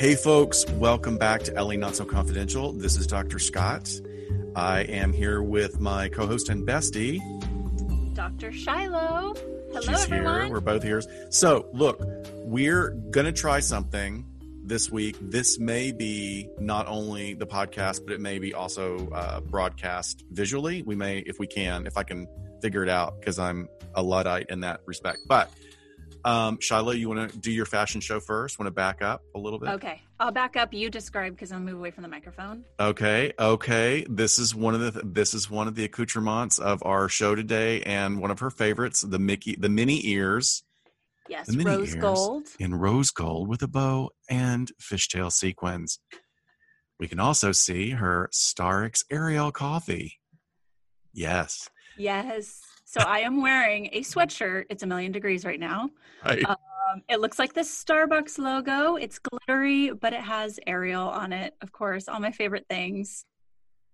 Hey, folks, welcome back to LA Not So Confidential. This is Dr. Scott. I am here with my co host and bestie, Dr. Shiloh. Hello, She's everyone. here. We're both here. So, look, we're going to try something this week. This may be not only the podcast, but it may be also uh, broadcast visually. We may, if we can, if I can figure it out, because I'm a Luddite in that respect. But, um, Shiloh, you want to do your fashion show first? Want to back up a little bit? Okay, I'll back up. You describe because I'll move away from the microphone. Okay, okay. This is one of the this is one of the accoutrements of our show today, and one of her favorites, the Mickey, the mini ears Yes, The mini rose ears. gold. in rose gold with a bow and fishtail sequins. We can also see her Starix Ariel coffee. Yes, Yes. So I am wearing a sweatshirt. It's a million degrees right now. right. Um, it looks like the Starbucks logo. It's glittery, but it has Ariel on it. Of course, all my favorite things.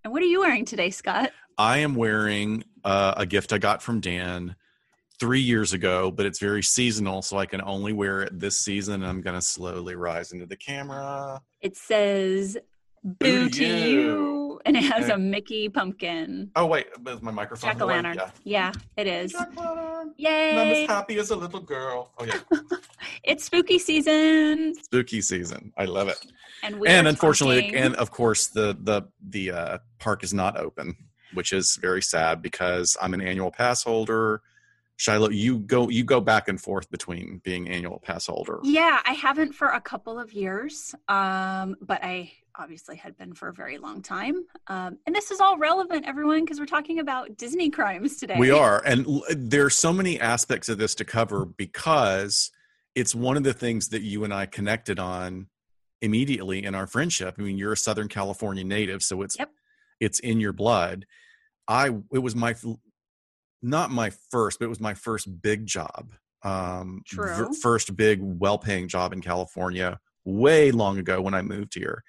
And what are you wearing today, Scott? I am wearing uh, a gift I got from Dan three years ago, but it's very seasonal, so I can only wear it this season. And I'm going to slowly rise into the camera. It says Boo "Boo to to you." you," and it has a Mickey pumpkin. Oh wait, is my microphone? Jack o' lantern. Yeah. Yeah, it is. Jack o' lantern. And I'm as happy as a little girl. Oh yeah, It's spooky season, spooky season. I love it. and we and unfortunately, talking- and of course, the the the uh, park is not open, which is very sad because I'm an annual pass holder. Shiloh, you go you go back and forth between being annual pass holder. yeah, I haven't for a couple of years, um, but I obviously had been for a very long time. Um, and this is all relevant, everyone, because we're talking about Disney crimes today. We are, and l- there's so many aspects of this to cover because it's one of the things that you and I connected on immediately in our friendship. I mean, you're a Southern California native, so it's Yep. it's in your blood. I it was my not my first, but it was my first big job. Um, True. first big, well-paying job in California, way long ago when I moved here,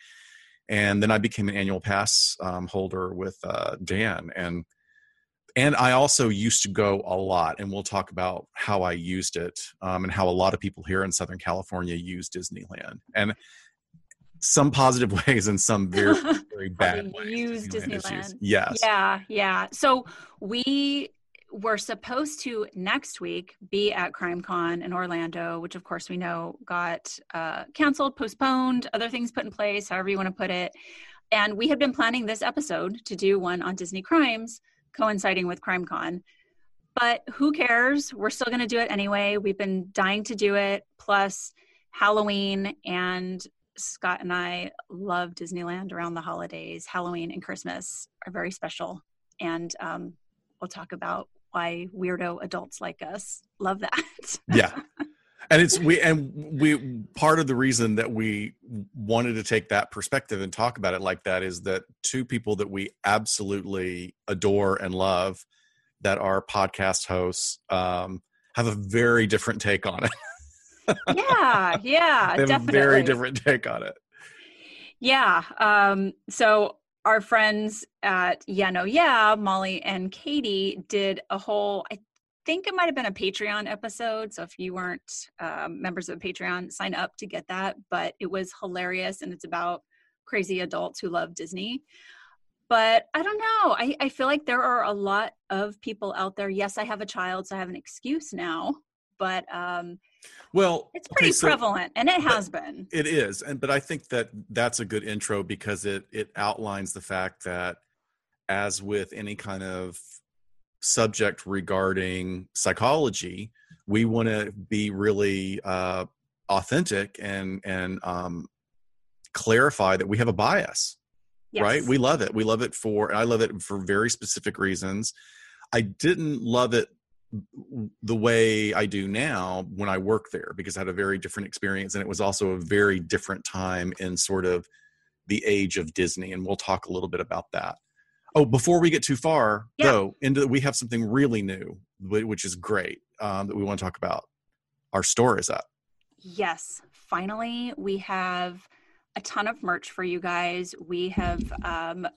and then I became an annual pass um, holder with uh, Dan and and I also used to go a lot, and we'll talk about how I used it um, and how a lot of people here in Southern California use Disneyland, and some positive ways and some very very bad ways. use is Disneyland. used. Yes. Yeah, yeah. So we were supposed to next week be at CrimeCon in Orlando, which of course we know got uh, canceled, postponed, other things put in place, however you want to put it. And we had been planning this episode to do one on Disney crimes, coinciding with CrimeCon. But who cares? We're still going to do it anyway. We've been dying to do it. Plus, Halloween and Scott and I love Disneyland around the holidays. Halloween and Christmas are very special. And um, we'll talk about why weirdo adults like us love that. yeah and it's we and we part of the reason that we wanted to take that perspective and talk about it like that is that two people that we absolutely adore and love that are podcast hosts um have a very different take on it yeah, yeah, they have definitely. a very different take on it Yeah. Um, so our friends at Yeah No Yeah, Molly and Katie did a whole, I think it might have been a Patreon episode. So if you weren't um, members of Patreon, sign up to get that. But it was hilarious and it's about crazy adults who love Disney. But I don't know. I, I feel like there are a lot of people out there. Yes, I have a child, so I have an excuse now. But um, well it's okay, pretty so- prevalent and it has been. It is, and but I think that that's a good intro because it it outlines the fact that, as with any kind of subject regarding psychology, we want to be really uh, authentic and and um, clarify that we have a bias right? We love it. We love it for i love it for very specific reasons. I didn't love it the way i do now when i work there because i had a very different experience and it was also a very different time in sort of the age of disney and we'll talk a little bit about that oh before we get too far Yeah. though into we have something really new which is great um, that we want to talk about our store is up Yes, finally, we have a ton of merch for you guys. We have um,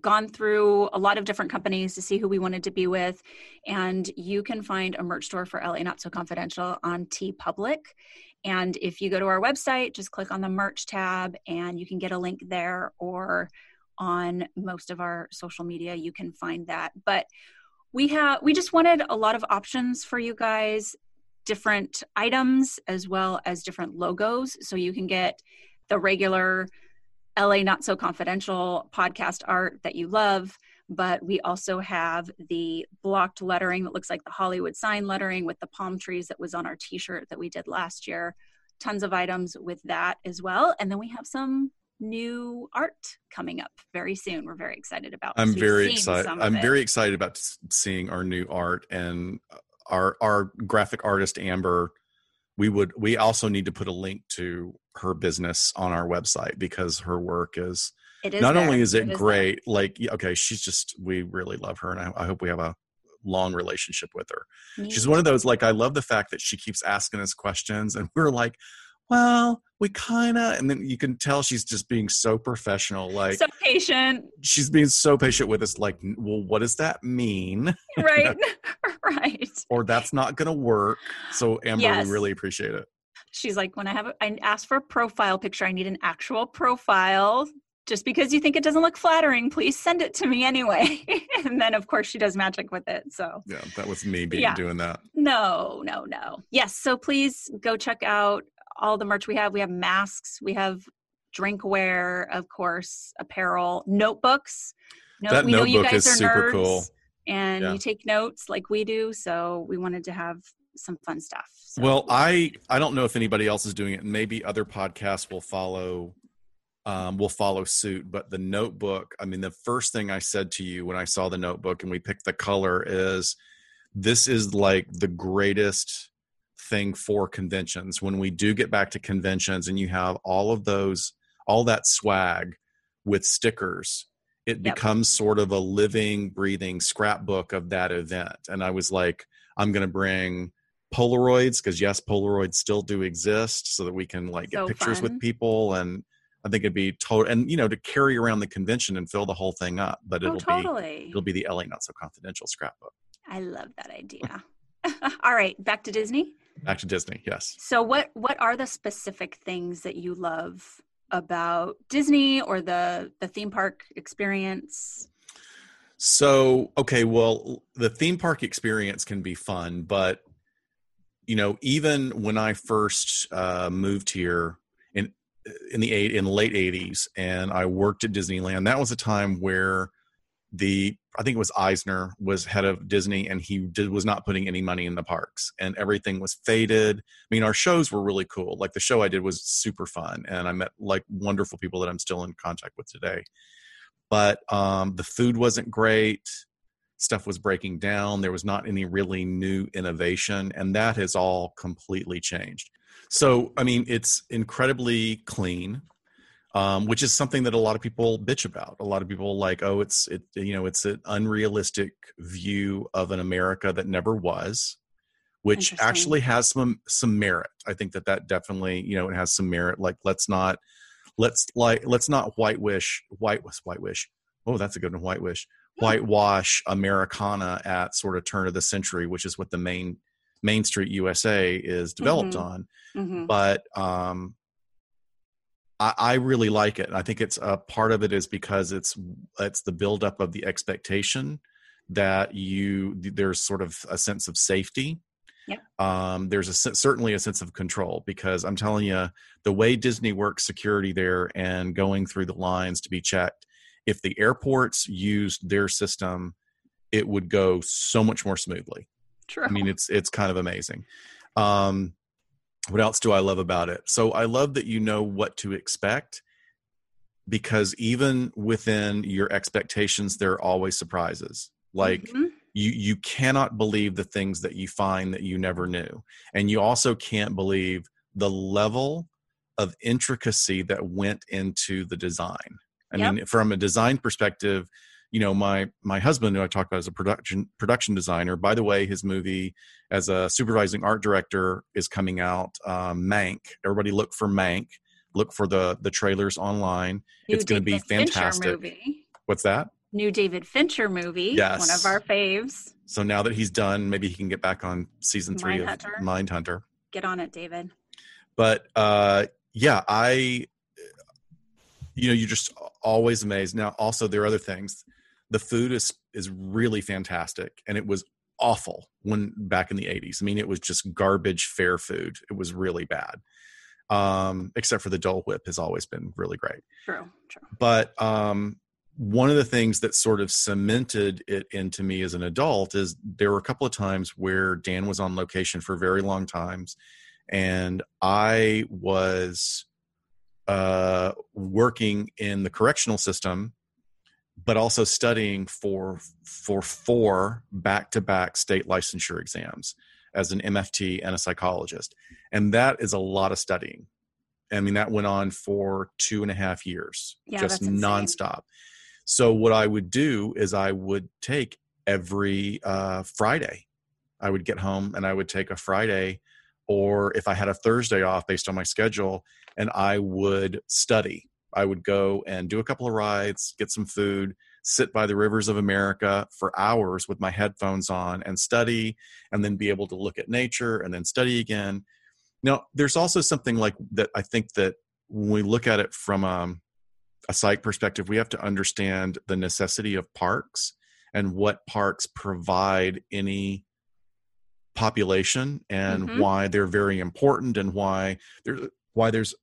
gone through a lot of different companies to see who we wanted to be with, and you can find a merch store for LA Not So Confidential on TeePublic. And if you go to our website, just click on the merch tab and you can get a link there or on most of our social media, you can find that. But we have we just wanted a lot of options for you guys, different items as well as different logos. So you can get the regular LA Not So Confidential podcast art that you love but we also have the blocked lettering that looks like the Hollywood sign lettering with the palm trees that was on our t shirt that we did last year. Tons of items with that as well. And then we have some new art coming up very soon. We're very excited about. I'm very excited. I'm it. very excited about seeing our new art and our our graphic artist Amber. We would we also need to put a link to her business on our website because her work is it is not there. only is it, it great is like okay she's just we really love her and I, I, hope we have a long relationship with her. She's one of those like i love the fact that she keeps asking us questions and we're like well we kind of and then you can tell she's just being so professional like so patient she's being so patient with us like well what does that mean right right or that's not gonna work so amber yes. we really appreciate it she's like when i have a, i asked for a profile picture i need an actual profile just because you think it doesn't look flattering, please send it to me anyway. and then, of course, she does magic with it. So, yeah, that was me being yeah. doing that. No, no, no. Yes. So, please go check out all the merch we have. We have masks, we have drinkware, of course, apparel, notebooks. No, that we notebook know you guys is are super nerds cool. And yeah. you take notes like we do. So, we wanted to have some fun stuff. So. Well, I I don't know if anybody else is doing it. Maybe other podcasts will follow um, will follow suit. But the notebook, I mean, the first thing I said to you when I saw the notebook and we picked the color is this is like the greatest thing for conventions. When we do get back to conventions and you have all of those, all that swag with stickers, it yep. becomes sort of a living, breathing scrapbook of that event. And I was like, I'm going to bring Polaroids because yes, Polaroids still do exist so that we can like get so pictures fun. with people and I think it'd be total, and you know, to carry around the convention and fill the whole thing up. But oh, it'll oh, totally. be it'll be the LA Not So Confidential scrapbook. I love that idea. All right, back to Disney. Back to Disney, yes. So, what what are the specific things that you love about Disney or the the theme park experience? So, okay, well, the theme park experience can be fun, but you know, even when I first uh, moved here, in in the eight in the late 80s and i worked at disneyland that was a time where the i think it was eisner was head of disney and he did was not putting any money in the parks and everything was faded. I mean our shows were really cool. Like the show i did was super fun and i met like wonderful people that i'm still in contact with today. But um, the food wasn't great. Stuff was breaking down. There was not any really new innovation and that has all completely changed. So, I mean, it's incredibly clean, um, which is something that a lot of people bitch about. A lot of people like, oh, it's it, you know, it's an unrealistic view of an America that never was, which actually has some some merit. I think that that definitely, you know, it has some merit. Like, let's not let's like let's not white whitewash white whitewash. Oh, that's a good one. Whitewash whitewash Americana at sort of turn of the century, which is what the main Main Street USA is developed mm-hmm. on. Mm-hmm. But um, I, I, really like it. I think it's a part of it is because it's it's the buildup of the expectation that you there's sort of a sense of safety. Yep. Um, there's a certainly a sense of control because I'm telling you the way Disney works security there and going through the lines to be checked. If the airports used their system, it would go so much more smoothly. True. I mean, it's it's kind of amazing. Um, what else do I love about it? So I love that you know what to expect because even within your expectations, there are always surprises. Like mm-hmm. you you cannot believe the things that you find that you never knew, and you also can't believe the level of intricacy that went into the design. I yep. mean, from a design perspective, you know my my husband who i talked about as a production production designer by the way his movie as a supervising art director is coming out um, mank everybody look for mank look for the the trailers online New it's going to be fantastic what's that New David Fincher movie. Yes. One of our faves. So now that he's done, maybe he can get back on season three Mind of Hunter. Mindhunter. Get on it, David. but uh, yeah, I, you know, you're just always amazed. Now, also there are other things. The food is is really fantastic, and it was awful when back in the 80s. I mean, it was just garbage fair food. It was really bad. Um, except for the Dole Whip has always been really great. True, true. But um, one of the things that sort of cemented it into me as an adult is there were a couple of times where Dan was on location for very long times, and I was uh, working in the correctional system, but also studying for for four back to back state licensure exams as an MFT and a psychologist, and that is a lot of studying. I mean, that went on for two and a half years, Yeah, just nonstop. So what I would do is I would take every uh, Friday. I would get home and I would take a Friday, or if I had a Thursday off based on my schedule, and I would study. I would go and do a couple of rides, get some food, sit by the rivers of America for hours with my headphones on and study, and then be able to look at nature and then study again. Now, there's also something like that. I think that when we look at it from um, a psych perspective, we have to understand the necessity of parks and what parks provide any population and Mhm. why they're very important and why there's why there's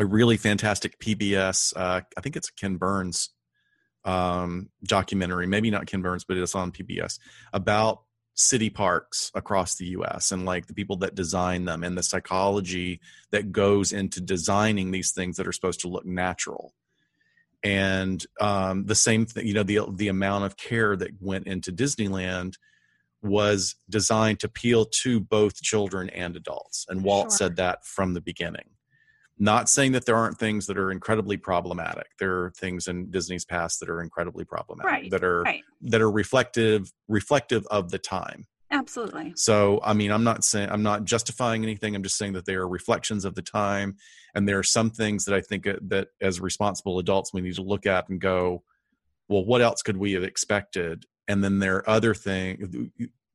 a really fantastic PBS. Uh, I think it's a Ken Burns um, documentary, maybe not Ken Burns, but it's on PBS about city parks across the US and like the people that design them and the psychology that goes into designing these things that are supposed to look natural and um, the same thing you know the the amount of care that went into disneyland was designed to appeal to both children and adults and walt Sure. said that from the beginning not saying that there aren't things that are incredibly problematic there are things in disney's past that are incredibly problematic Right, that are Right. that are reflective reflective of the time Absolutely. so, I mean, I'm not saying I'm not justifying anything. I'm just saying that they are reflections of the time, and there are some things that I think uh, that as responsible adults we need to look at and go, well, what else could we have expected? And then there are other things.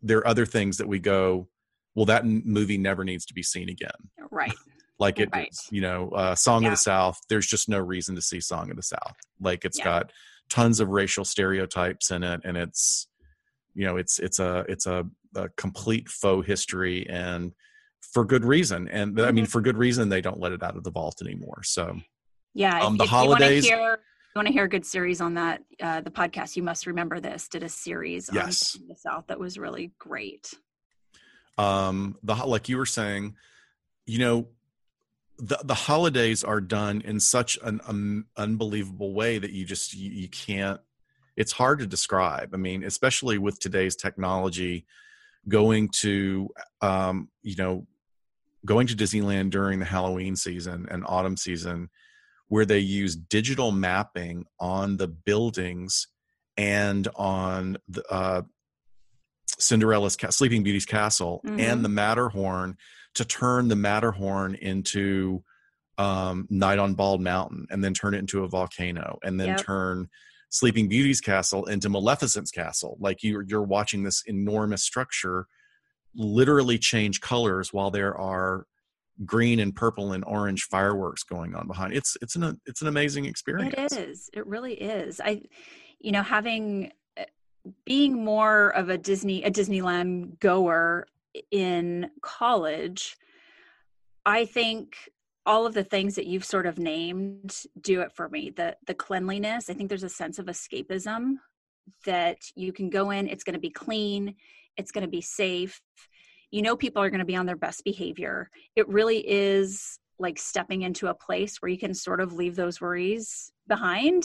There are other things that we go, well, that movie never needs to be seen again. Right. Like it, Right. you know, uh, Song Yeah. of the South. There's just no reason to see Song of the South. Like it's Yeah. got tons of racial stereotypes in it, and it's, you know, it's it's a it's a, a complete faux history, and for good reason. And I Mm-hmm. mean, for good reason, they don't let it out of the vault anymore. So Yeah. Um, if, the if holidays- You want to hear, you want to hear a good series on that? Uh, the podcast, you must remember this. Did a series Yes. on the South that was really great. um the like you were saying you know the the holidays are done in such an um, unbelievable way that you just you, you can't it's hard to describe i mean especially with today's technology going to um you know going to disneyland during the halloween season and autumn season where they use digital mapping on the buildings and on the uh Cinderella's ca- Sleeping Beauty's castle Mhm. and the Matterhorn to turn the Matterhorn into um, Night on Bald Mountain and then turn it into a volcano and then Yep. turn Sleeping Beauty's castle into Maleficent's castle. Like you're you're watching this enormous structure literally change colors while there are green and purple and orange fireworks going on behind. It's it's an it's an amazing experience. It is. It really is. I, you know, having uh, being more of a Disney a Disneyland goer in college, I think all of the things that you've sort of named do it for me. The the cleanliness. I think there's a sense of escapism that you can go in. It's going to be clean. It's going to be safe. You know, people are going to be on their best behavior. It really is like stepping into a place where you can sort of leave those worries behind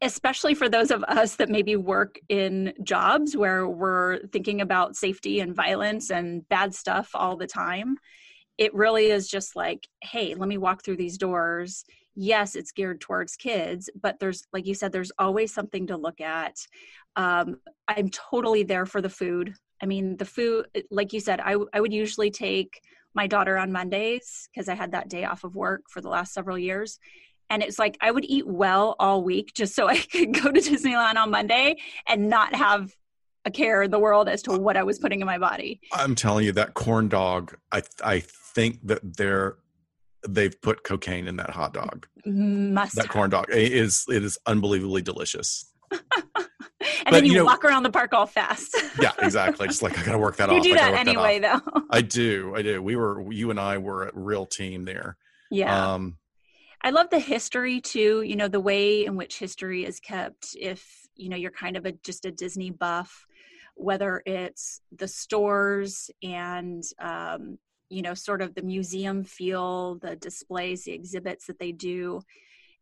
especially for those of us that maybe work in jobs where we're thinking about safety and violence and bad stuff all the time it really is just like hey let me walk through these doors. Yes it's geared towards kids but there's like you said there's always something to look at. Um, i'm totally there for the food. I mean the food like you said I, I would usually take my daughter on mondays because i had that day off of work for the last several years and it's like i would eat well all week just so i could go to disneyland on monday and not have a care in the world as to what i was putting in my body I'm telling you that corn dog. I I think that they're they've put cocaine in that hot dog. Must That have. corn dog it is it is unbelievably delicious. and but, then you, you know- walk around the park all fast. Yeah, exactly. Just like I gotta work that you off. do that anyway, off. though. I do. I do. We were you and I were a real team there. yeah. Um I love the history too, you know, the way in which history is kept. If, you know, you're kind of a just a Disney buff, whether it's the stores and, um, you know, sort of the museum feel, the displays, the exhibits that they do,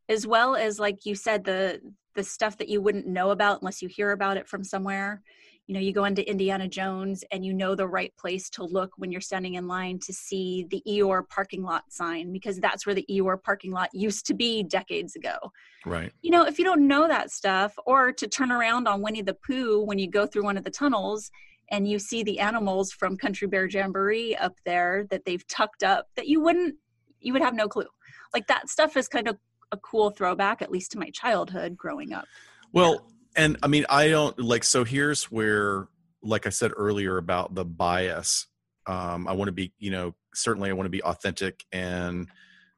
as well as, like you said, the the stuff that you wouldn't know about unless you hear about it from somewhere. You know, you go into Indiana Jones and you know the right place to look when you're standing in line to see the Eeyore parking lot sign because that's where the Eeyore parking lot used to be decades ago. right. You know, if you don't know that stuff, or to turn around on Winnie the Pooh when you go through one of the tunnels and you see the animals from Country Bear Jamboree up there that they've tucked up that you wouldn't, you would have no clue. Like that stuff is kind of a cool throwback, at least to my childhood growing up. Well, and I mean, I don't like. So here's where, like I said earlier about the bias. Um, I want to be, you know, certainly I want to be authentic and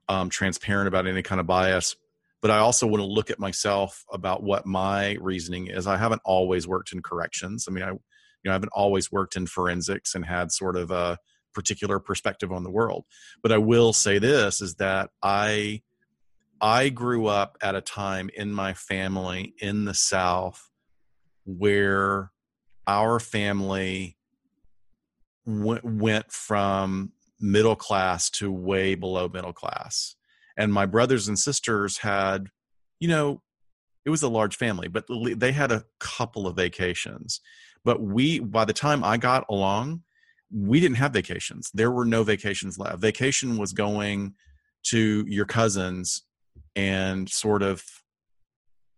um, transparent about any kind of bias, but I also want to look at myself about what my reasoning is. I haven't always worked in corrections. I mean, I, you know, I haven't always worked in forensics and had sort of a particular perspective on the world. But I will say this: is that I I grew up at a time in my family in the South where our family w- went from middle class to way below middle class. And my brothers and sisters had, you know, it was a large family, but they had a couple of vacations. But we, by the time I got along, we didn't have vacations. There were no vacations left. Vacation was going to your cousins and sort of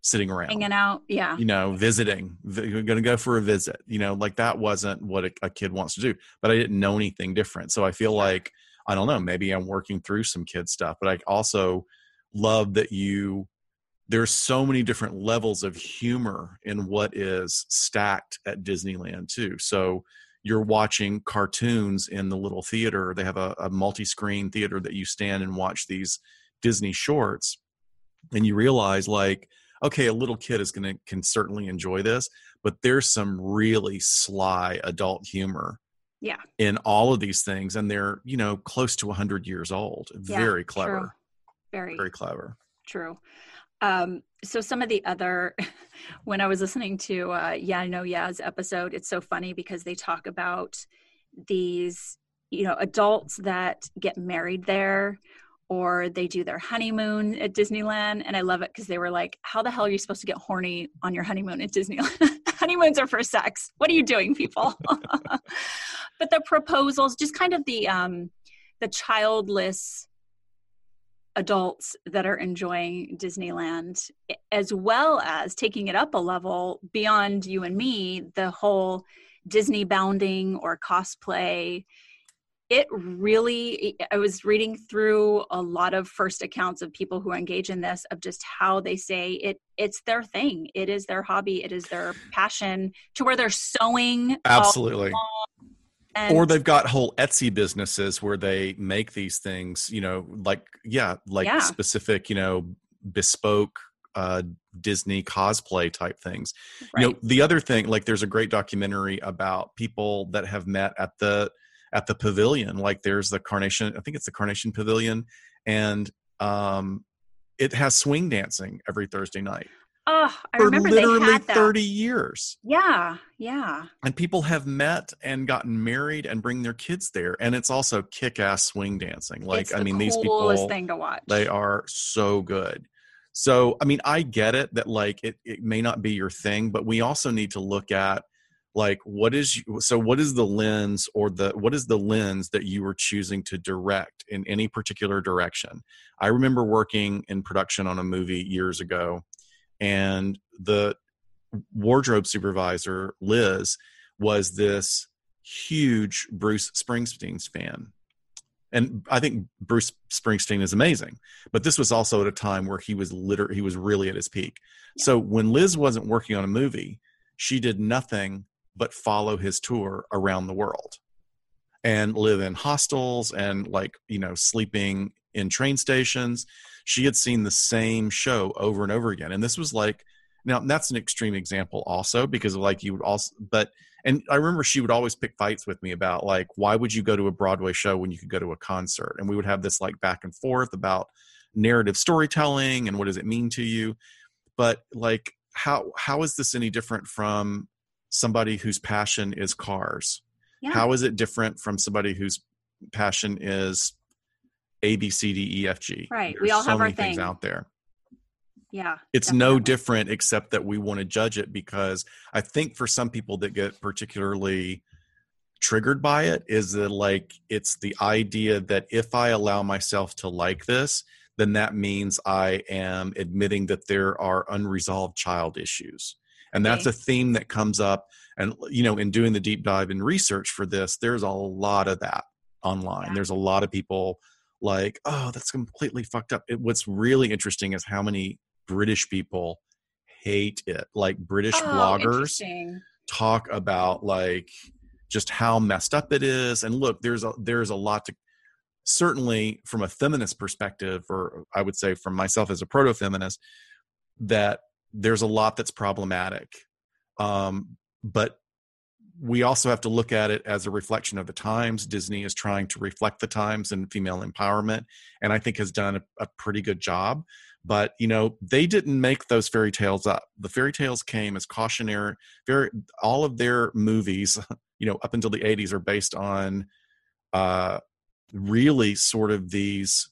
sitting around Hanging out. Yeah. you know visiting Vi- you're going to go for a visit you know like that wasn't what a, a kid wants to do but i didn't know anything different so i feel like i don't know maybe i'm working through some kid stuff but i also love that you there's so many different levels of humor in what is stacked at disneyland too so you're watching cartoons in the little theater they have a, a multi-screen theater that you stand and watch these disney shorts and you realize like okay a little kid is going to can certainly enjoy this but there's some really sly adult humor Yeah. in all of these things and they're you know close to 100 years old Yeah, very true. clever Very. very clever True. Um, so some of the other, when I was listening to uh, Yeah No Yeah's episode, it's so funny because they talk about these, you know, adults that get married there or they do their honeymoon at Disneyland. And I love it because they were like, how the hell are you supposed to get horny on your honeymoon at Disneyland? Honeymoons are for sex. What are you doing, people? but the proposals, just kind of the um, the childless adults that are enjoying Disneyland, as well as taking it up a level beyond you and me, the whole Disney bounding or cosplay. It really, I was reading through a lot of first accounts of people who engage in this of just how they say it, it's their thing. It is their hobby. It is their passion to where they're sewing. absolutely and or they've got whole etsy businesses where they make these things you know like yeah like Yeah. specific you know bespoke uh disney cosplay type things you know the other thing like there's a great documentary about people that have met at the at the pavilion like there's the carnation i think it's the carnation pavilion and um it has swing dancing every thursday night Oh, I for remember literally they had that. 30 years Yeah, yeah. and people have met and gotten married and bring their kids there and it's also kick-ass swing dancing like i mean these people thing to watch. they are so good so i mean i get it that like it, it may not be your thing but we also need to look at like what is so what is the lens or the what is the lens that you are choosing to direct in any particular direction? I remember working in production on a movie years ago and the wardrobe supervisor liz was this huge bruce springsteen fan. And i think bruce springsteen is amazing but this was also at a time where he was literally he was really at his peak. Yeah. so when liz wasn't working on a movie she did nothing but follow his tour around the world and live in hostels and like you know sleeping in train stations. She had seen the same show over and over again. And this was like now that's an extreme example also because like you would also but and i remember she would always pick fights with me about like why would you go to a broadway show when you could go to a concert? And we would have this like back and forth about narrative storytelling and what does it mean to you? But like how how is this any different from somebody whose passion is cars yeah. how is it different from somebody whose passion is a b c d e f g right There's we all so have our things thing. out there yeah it's definitely. no different except that we want to judge it because i think for some people that get particularly triggered by it is that like it's the idea that if i allow myself to like this then that means i am admitting that there are unresolved child issues and that's okay. a theme that comes up and you know in doing the deep dive in research for this there's a lot of that online. Yeah. there's a lot of people like oh that's completely fucked up. It, what's really interesting is how many british people hate it. Like british oh, bloggers talk about like just how messed up it is. And look there's a there's a lot to certainly from a feminist perspective or i would say from myself as a proto-feminist that there's a lot that's problematic um, but we also have to look at it as a reflection of the times. Disney is trying to reflect the times and female empowerment, and I think has done a, a, pretty good job. But you know, they didn't make those fairy tales up. The fairy tales came as cautionary. Very, all of their movies, you know, up until the '80s, are based on uh, really sort of these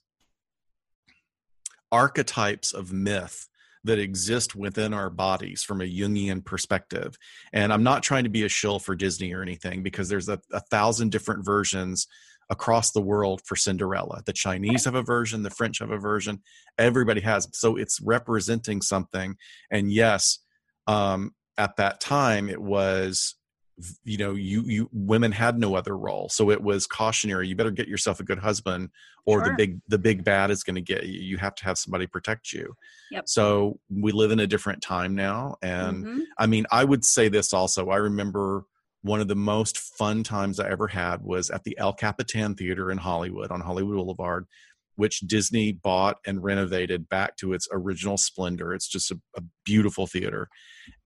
archetypes of myth that exist within our bodies from a Jungian perspective. And I'm not trying to be a shill for Disney or anything because there's a, a thousand different versions across the world for Cinderella. The Chinese have a version, the French have a version, everybody has. So it's representing something. And yes, um, at that time, it was you know you you women had no other role. So it was cautionary. You better get yourself a good husband or sure. the big the big bad is going to get you. You have to have somebody protect you. Yep. so we live in a different time now and mm-hmm. i mean i would say this also. I remember one of the most fun times i ever had was at the el capitan theater in hollywood on hollywood boulevard which disney bought and renovated back to its original splendor. It's just a, a beautiful theater.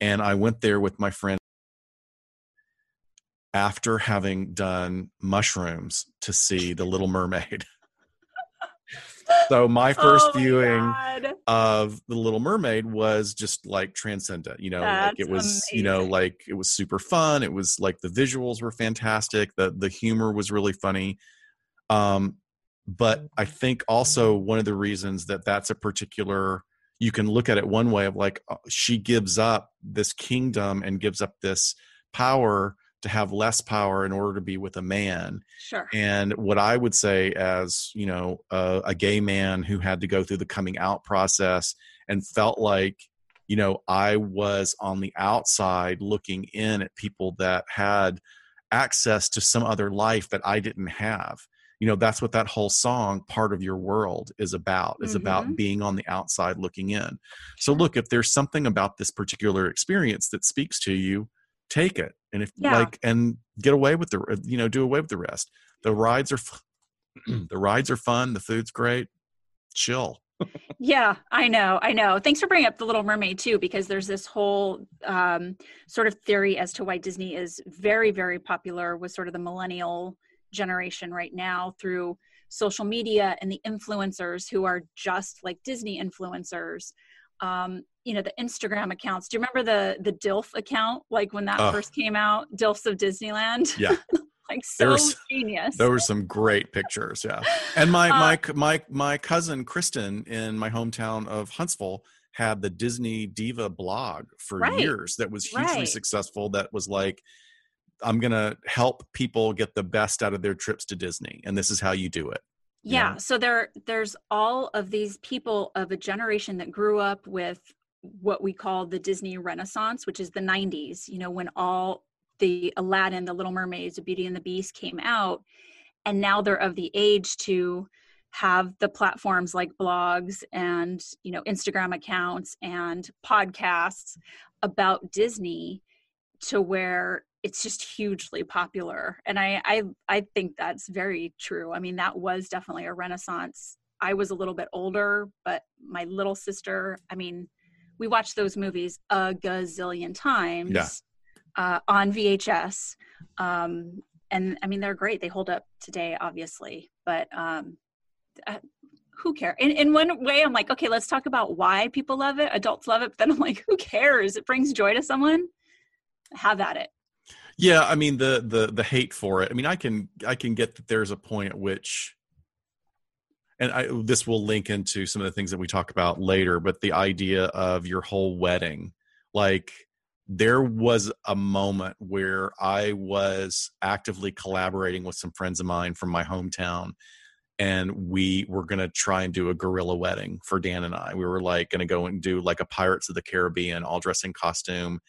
And i went there with my friend after having done mushrooms to see The Little Mermaid. so my first oh my viewing God. of The Little Mermaid was just like transcendent, you know, That's like it was, amazing. you know, like it was super fun. It was like the visuals were fantastic. The the humor was really funny. Um but I think also one of the reasons that that's a particular you can look at it one way of like uh, she gives up this kingdom and gives up this power to have less power in order to be with a man. Sure. And what I would say, as you know, uh, a gay man who had to go through the coming out process and felt like, you know, I was on the outside looking in at people that had access to some other life that I didn't have. You know, that's what that whole song, Part of Your World, is about, is mm-hmm. about being on the outside looking in. So, look, if there's something about this particular experience that speaks to you, take it and if yeah. like and get away with the you know do away with the rest. The rides are the rides are fun the food's great. Chill. Yeah i know i know. Thanks for bringing up the little mermaid too because there's this whole um, sort of theory as to why disney is very very popular with sort of the millennial generation right now through social media and the influencers who are just like disney influencers. Um, you know the instagram accounts. Do you remember the the dilf account like when that first came out dilfs of disneyland? Yeah. Like so was, genius. there were some great pictures yeah. And my uh, my my my cousin kristen in my hometown of huntsville had the disney diva blog for right, years that was hugely right. successful that was like i'm gonna help people get the best out of their trips to disney and this is how you do it yeah, so there there's all of these people of a generation that grew up with what we call the Disney Renaissance, which is the 90s, you know, when all the Aladdin, the Little Mermaids, the Beauty and the Beast came out. And now they're of the age to have the platforms like blogs and, you know, Instagram accounts and podcasts about Disney to where it's just hugely popular and I, I i think that's very true i mean that was definitely a renaissance i was a little bit older but my little sister i mean we watched those movies a gazillion times Yeah. uh, on vhs um, and i mean they're great. They hold up today obviously but um, uh, who cares in, in one way i'm like okay let's talk about why people love it adults love it but then i'm like who cares? It brings joy to someone? Have at it. Yeah, I mean the the the hate for it. I mean, I can I can get that there's a point at which, and I this will link into some of the things that we talk about later. But the idea of your whole wedding, like there was a moment where I was actively collaborating with some friends of mine from my hometown. And we were going to try and do a guerrilla wedding for Dan and I. We were like going to go and do like a Pirates of the Caribbean, all dressed in costume,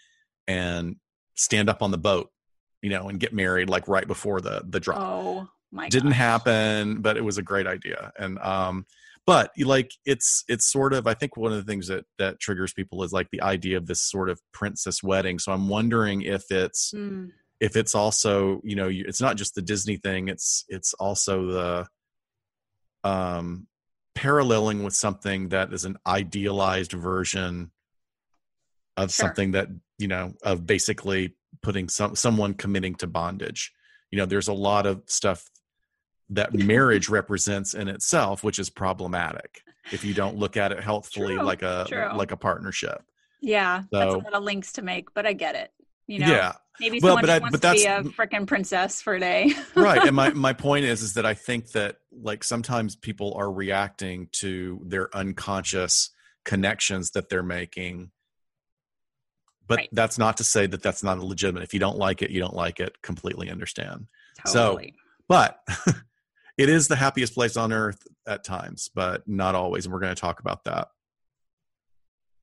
and stand up on the boat, you know, and get married like right before the the drop. oh my Didn't gosh. happen, but it was a great idea. And um but like it's it's sort of I think one of the things that that triggers people is like the idea of this sort of princess wedding. So I'm wondering if it's Mm, if it's also, you know, it's not just the Disney thing, it's it's also the um paralleling with something that is an idealized version of Sure. something that you know of basically putting some someone committing to bondage you know there's a lot of stuff that marriage represents in itself which is problematic if you don't look at it healthfully True, like a true. like a partnership. Yeah that's a So- lot of links to make but i get it you know? Yeah. Maybe Well, someone but I- wants to be a freaking princess for a day. Right and my my point is is that i think that like sometimes people are reacting to their unconscious connections that they're making but Right. that's not to say that that's not legitimate if you don't like it you don't like it. Completely understand. So- but it is the happiest place on earth at times but not always and we're going to talk about that.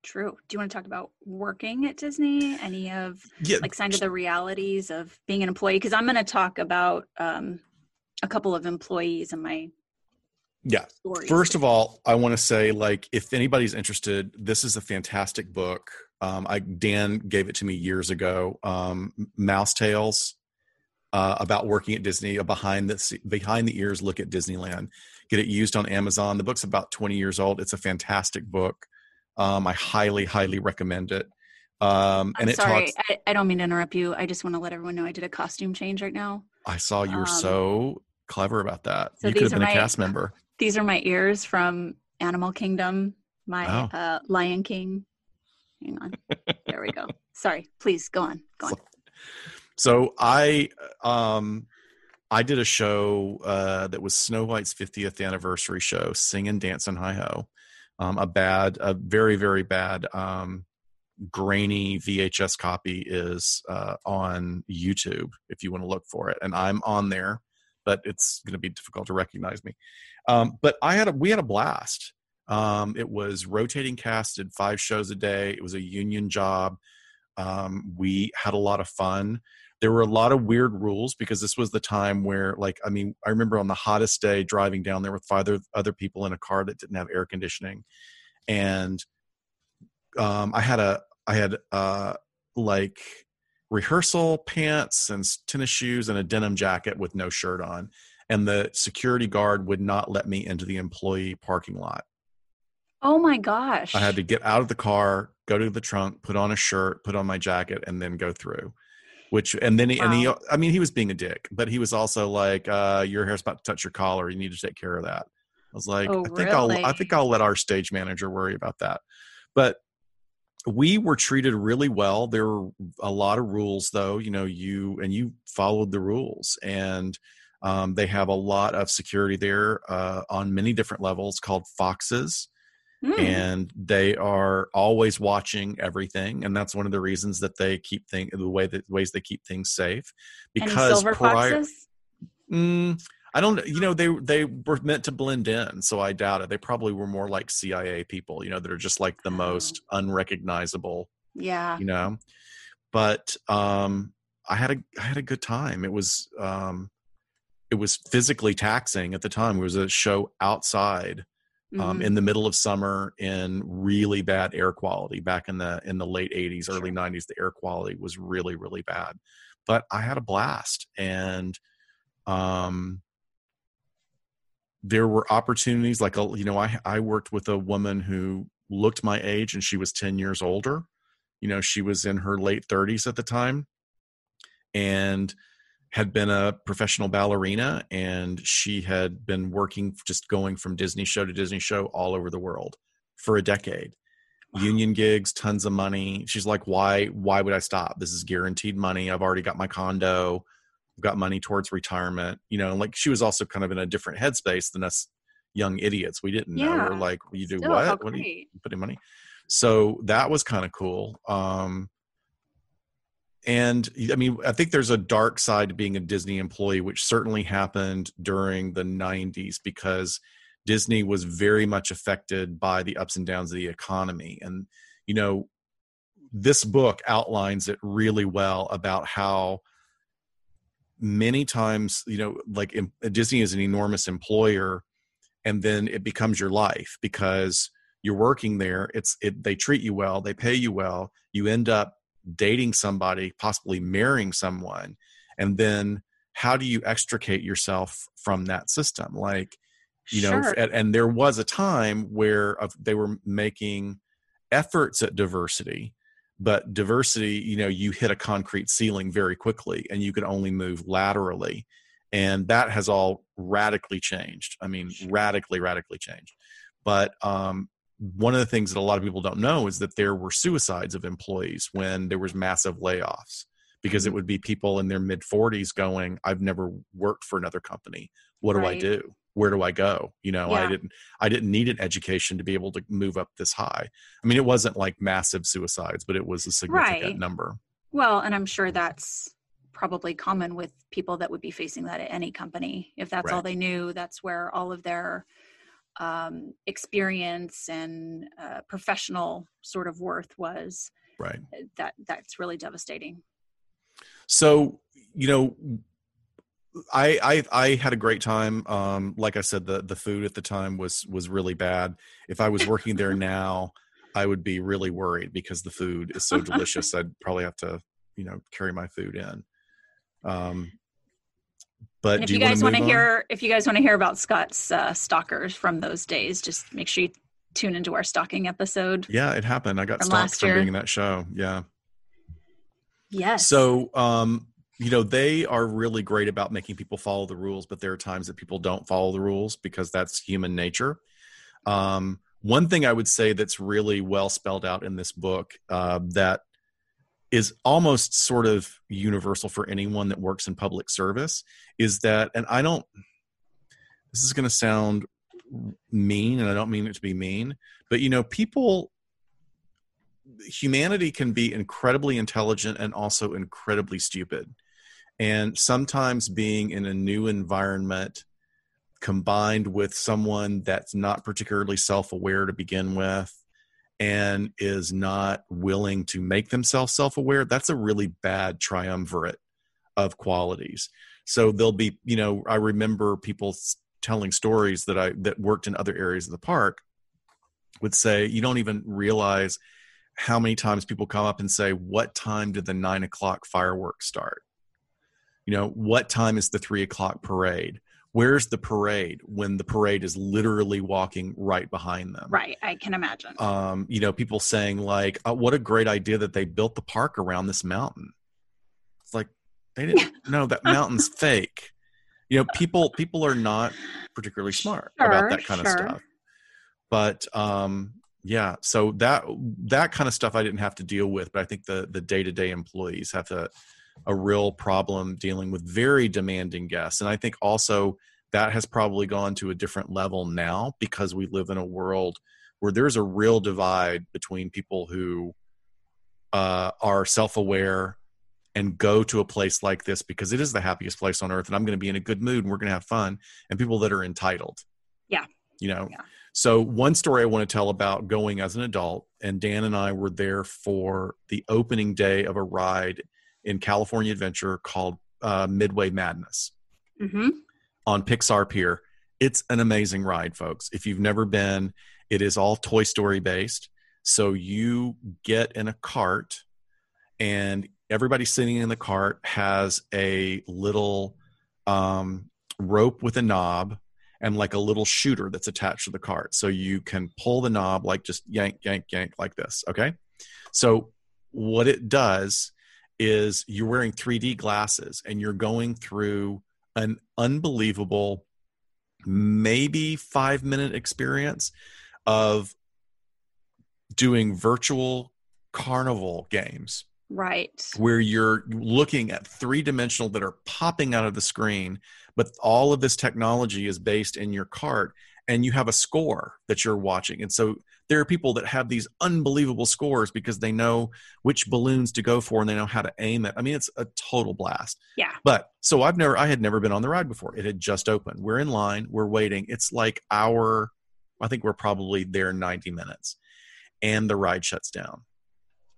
True. Do you want to talk about working at disney? Any of yeah like kind of the realities of being an employee? Because i'm going to talk about um, a couple of employees in my yeah. stories. First of all, I want to say, like, if anybody's interested, this is a fantastic book. Um, I Dan gave it to me years ago. Um, Mouse Tales uh, about working at Disney, a behind the behind the ears look at Disneyland. Get it used on Amazon. The book's about twenty years old. It's a fantastic book. Um, I highly, highly recommend it. Um, I'm and it sorry, talks. I, I don't mean to interrupt you. I just want to let everyone know I did a costume change right now. I saw you were um, so clever about that. so you could have been are a my- cast member. These are my ears from Animal Kingdom, my Wow. uh, Lion King. Hang on. There we go. Sorry. Please go on. Go on. So I um I did a show uh that was Snow White's 50th anniversary show, Sing and Dance and Hi Ho. Um a bad a very very bad um grainy VHS copy is uh on YouTube if you want to look for it and I'm on there but it's going to be difficult to recognize me. Um but I had a we had a blast. Um it was rotating cast did 5 shows a day. It was a union job. Um we had a lot of fun there were a lot of weird rules because this was the time where like i mean i remember on the hottest day driving down there with five other, other people in a car that didn't have air conditioning. And um i had a i had uh like rehearsal pants and tennis shoes and a denim jacket with no shirt on. And the security guard would not let me into the employee parking lot. Oh my gosh. i had to get out of the car go to the trunk put on a shirt put on my jacket and then go through which and then he, and he i mean he was being a dick but he was also like uh your hair's about to touch your collar. You need to take care of that. I was like Oh, i think i'll i think i'll let our stage manager worry about that. But we were treated really well. There were a lot of rules though you know you and you followed the rules. And um, they have a lot of security there uh, on many different levels called foxes Hmm. and they are always watching everything and that's one of the reasons that they keep things the way that ways they keep things safe because silver prior foxes? Mm, i don't you know they they were meant to blend in so i doubt it they probably were more like cia people you know that are just like the Oh. most unrecognizable Yeah. you know but um i had a i had a good time it was um it was physically taxing at the time it was a show outside um, Mhm. in the middle of summer in really bad air quality back in the in the late 80s early Sure. 90s the air quality was really really bad but I had a blast. And um, there were opportunities like, you know, I, I worked with a woman who looked my age and she was 10 years older. You know, she was in her late 30s at the time and had been a professional ballerina and she had been working just going from Disney show to Disney show all over the world for a decade. Wow. Union gigs, tons of money. She's like, "Why why would I stop? This is guaranteed money. I've already got my condo. I've got money towards retirement." You know, like she was also kind of in a different headspace than us young idiots. We didn't yeah. know. We're like, "You do Still, what? What are you putting money?" So that was kind of cool. Um and I mean, I think there's a dark side to being a Disney employee, which certainly happened during the 90s because Disney was very much affected by the ups and downs of the economy. And, you know, this book outlines it really well about how many times, you know, like Disney is an enormous employer and then it becomes your life because you're working there. It's, it, they treat you well, they pay you well. You end up dating somebody, possibly marrying someone, and then how do you extricate yourself from that system? Like, you know, sure. and, and, there was a time where they were making efforts at diversity, but diversity, you know, you hit a concrete ceiling very quickly, and you could only move laterally, and that has all radically changed. I mean, radically, radically changed. But um, one of the things that a lot of people don't know is that there were suicides of employees when there was massive layoffs because it mm-hmm. would be people in their mid 40s going i've never worked for another company what do right. i do where do i go you know yeah. i didn't i didn't need an education to be able to move up this high i mean it wasn't like massive suicides but it was a significant right. number well and i'm sure that's probably common with people that would be facing that at any company if that's right. all they knew that's where all of their um, experience and uh, professional sort of worth was right uh, that that's really devastating so you know I, I I had a great time. Um, like I said, the the food at the time was was really bad. If I was working there now, I would be really worried because the food is so delicious. I'd probably have to, you know, carry my food in. Um, but and if you, you guys want to hear, if you guys want to hear about Scott's uh, stalkers from those days, just make sure you tune into our stalking episode. Yeah, it happened. I got stalked from being in that show. Yeah. Yes. So, um, you know, they are really great about making people follow the rules, but there are times that people don't follow the rules because that's human nature. Um, one thing I would say that's really well spelled out in this book uh, that is almost sort of universal for anyone that works in public service is that and i don't this is going to sound mean and i don't mean it to be mean but you know people humanity can be incredibly intelligent and also incredibly stupid. And sometimes being in a new environment combined with someone that's not particularly self-aware to begin with and is not willing to make themselves self-aware that's a really bad triumvirate of qualities. So they'll be you know i remember people telling stories that i that worked in other areas of the park would say you don't even realize how many times people come up and say what time did the nine o'clock fireworks start you know what time is the three o'clock parade where's the parade when the parade is literally walking right behind them? Right i can imagine. Um, you know people saying like oh, what a great idea that they built the park around this mountain. It's like they didn't know that mountain's fake. You know people people are not particularly smart sure, about that kind sure. of stuff. But um yeah so that that kind of stuff i didn't have to deal with but i think the the day-to-day employees have to a real problem dealing with very demanding guests. And I think also that has probably gone to a different level now because we live in a world where there's a real divide between people who uh, are self aware and go to a place like this because it is the happiest place on earth and I'm going to be in a good mood and we're going to have fun, and people that are entitled. Yeah. You know, yeah. so one story I want to tell about going as an adult, and Dan and I were there for the opening day of a ride in California Adventure called uh, Midway Madness mm-hmm. on Pixar Pier. It's an amazing ride, folks. If you've never been, it is all Toy Story based. So you get in a cart and everybody sitting in the cart has a little um, rope with a knob and like a little shooter that's attached to the cart. So you can pull the knob, like just yank, yank, yank, like this. Okay. So what it does is you're wearing 3D glasses and you're going through an unbelievable, maybe five minute experience of doing virtual carnival games Right. where you're looking at three dimensional that are popping out of the screen, but all of this technology is based in your cart and you have a score that you're watching. And so there are people that have these unbelievable scores because they know which balloons to go for and they know how to aim it. I mean, it's a total blast. Yeah. But so I've never, I had never been on the ride before. It had just opened. We're in line, we're waiting. It's like our, I think we're probably there 90 minutes and the ride shuts down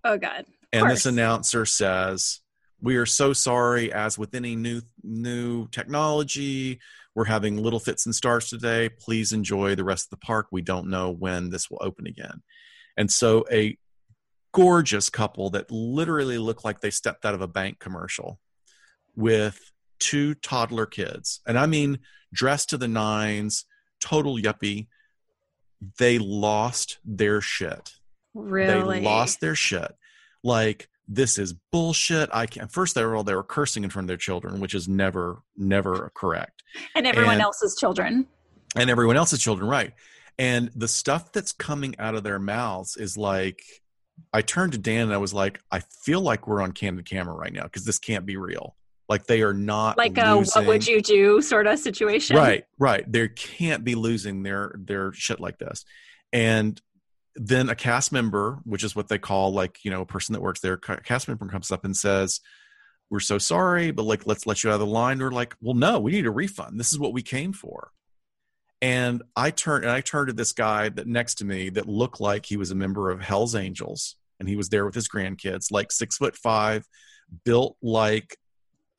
Oh God. and this announcer says we are so sorry as with any new new technology we're having little fits and starts today. Please enjoy the rest of the park. We don't know when this will open again. And so a gorgeous couple that literally look like they stepped out of a bank commercial with two toddler kids. And i mean dressed to the nines total yuppie. They lost their shit. Really. they lost their shit. Like this is bullshit. I can't. First, they were all they were cursing in front of their children, which is never never correct. and everyone and- else's children. And everyone else's children, right? And the stuff that's coming out of their mouths is like. I turned to Dan and I was like, I feel like we're on candid camera right now because this can't be real. Like they are not Like a what would you do sort of situation. Right, right. They can't be losing their their shit like this. And then a cast member, which is what they call like you know a person that works there, ca- cast member comes up and says, "We're so sorry, but like let's let you out of the line." We're like, "Well, no, we need a refund. This is what we came for." And I turned and I turned to this guy that next to me that looked like he was a member of Hell's Angels, and he was there with his grandkids, like six foot five, built like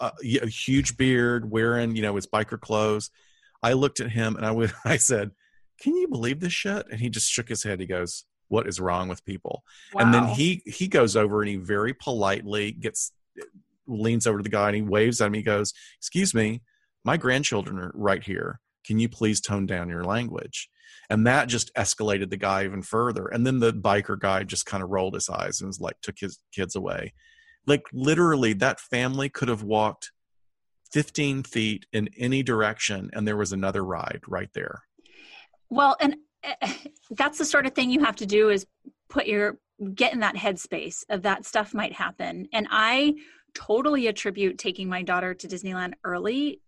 uh, a, a huge beard, wearing you know his biker clothes. I looked at him and I would I said, "Can you believe this shit?" And he just shook his head. He goes, "What is wrong with people?" And then he he goes over and he very politely gets leans over to the guy and he waves at him. He goes, "Excuse me, my grandchildren are right here. Can you please tone down your language?" And that just escalated the guy even further. And then the biker guy just kind of rolled his eyes and was like, took his kids away. Like literally, that family could have walked 15 feet in any direction, and there was another ride right there. Well, and eh, that's the sort of thing you have to do is put your get in that headspace of that stuff might happen. And I totally attribute taking my daughter to Disneyland early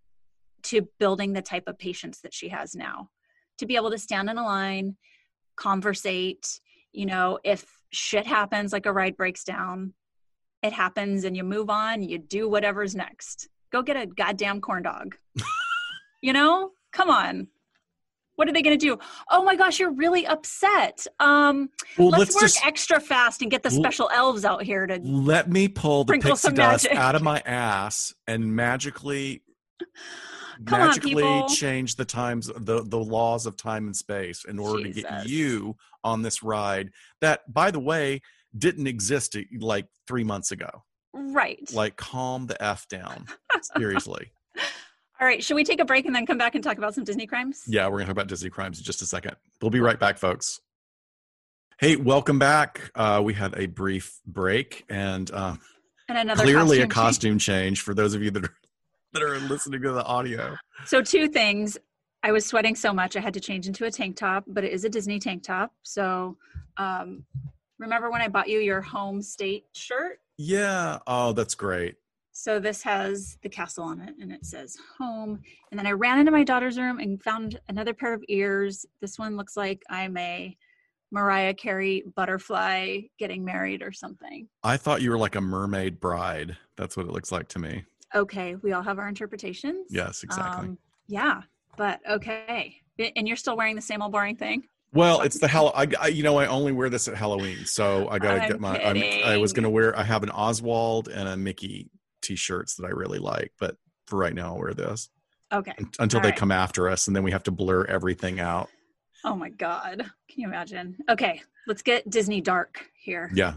to building the type of patience that she has now. To be able to stand in a line, conversate, you know, if shit happens like a ride breaks down, it happens and you move on, you do whatever's next. Go get a goddamn corn dog. you know? Come on. What are they going to do? Oh my gosh, you're really upset. Um, Well, let's, let's, work just extra fast and get the L- special elves out here to. let me pull the pixie some dust out of my ass and magically on, magically people. change the times the the laws of time and space in order to get you on this ride that by the way didn't exist uh, like 3 months ago Right. like calm the f down seriously All right. Should we take a break and then come back and talk about some Disney crimes? yeah we're going to talk about disney crimes in just a second we'll be right back folks hey welcome back uh, we had a brief break and um, And another clearly a change. costume change for those of you that are that are listening to the audio So two things. I was sweating so much I had to change into a tank top, but it is a Disney tank top. So um, remember when I bought you your home state shirt? yeah oh that's great So this has the castle on it and it says home. And then I ran into my daughter's room and found another pair of ears. This one looks like I'm a Mariah Carey butterfly getting married or something. I thought you were like a mermaid bride. That's what it looks like to me. Okay, we all have our interpretations. Yes, exactly. Um, yeah, but okay. And you're still wearing the same old boring thing? well, it's the hell. I, I, you know, I only wear this at Halloween, so I gotta I'm get my. I'm, I was gonna wear. I have an Oswald and a Mickey t-shirts that I really like, but for right now, I'll wear this Okay. until All they right. come after us, and then we have to blur everything out. Oh my God. Can you imagine? Okay, let's get Disney dark here. Yeah,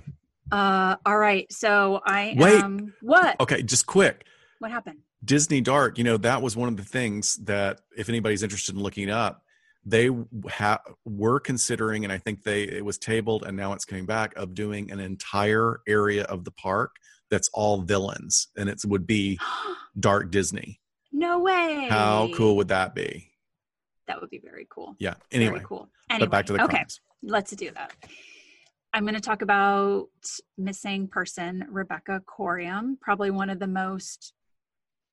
Uh, all right. So I Wait. am what? Okay, just quick. What happened? Disney Dark, you know, that was one of the things that if anybody's interested in looking up, they ha- were considering, and I think they it was tabled, and now it's coming back of doing an entire area of the park that's all villains, and it would be Dark Disney. no way. How cool would that be? That would be very cool. Yeah. Anyway, very cool. Anyway, but back to the okay. crimes. let's do that. I'm going to talk about missing person Rebecca Coriam, probably one of the most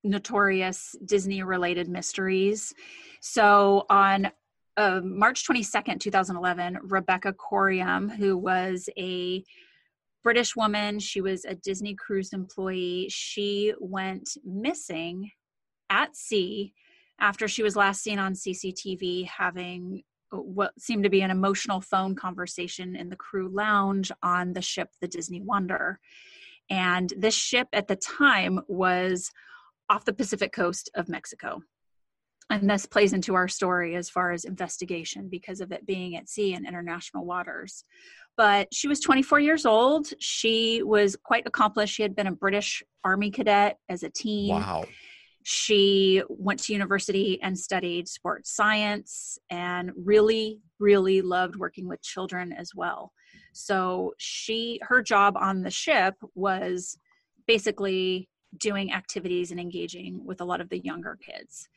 notorious Disney related mysteries. So on uh, March 22nd, 2011, Rebecca Coriam, who was a British woman, she was a Disney cruise employee, she went missing at sea after she was last seen on CCTV having uh, what seemed to be an emotional phone conversation in the crew lounge on the ship, the Disney Wonder. And this ship at the time was off the Pacific coast of Mexico. And this plays into our story as far as investigation because of it being at sea in international waters. But she was 24 years old. She was quite accomplished. She had been a British Army cadet as a teen. Wow. She went to university and studied sports science and really, really loved working with children as well. So she her job on the ship was basically doing activities and engaging with a lot of the younger kids.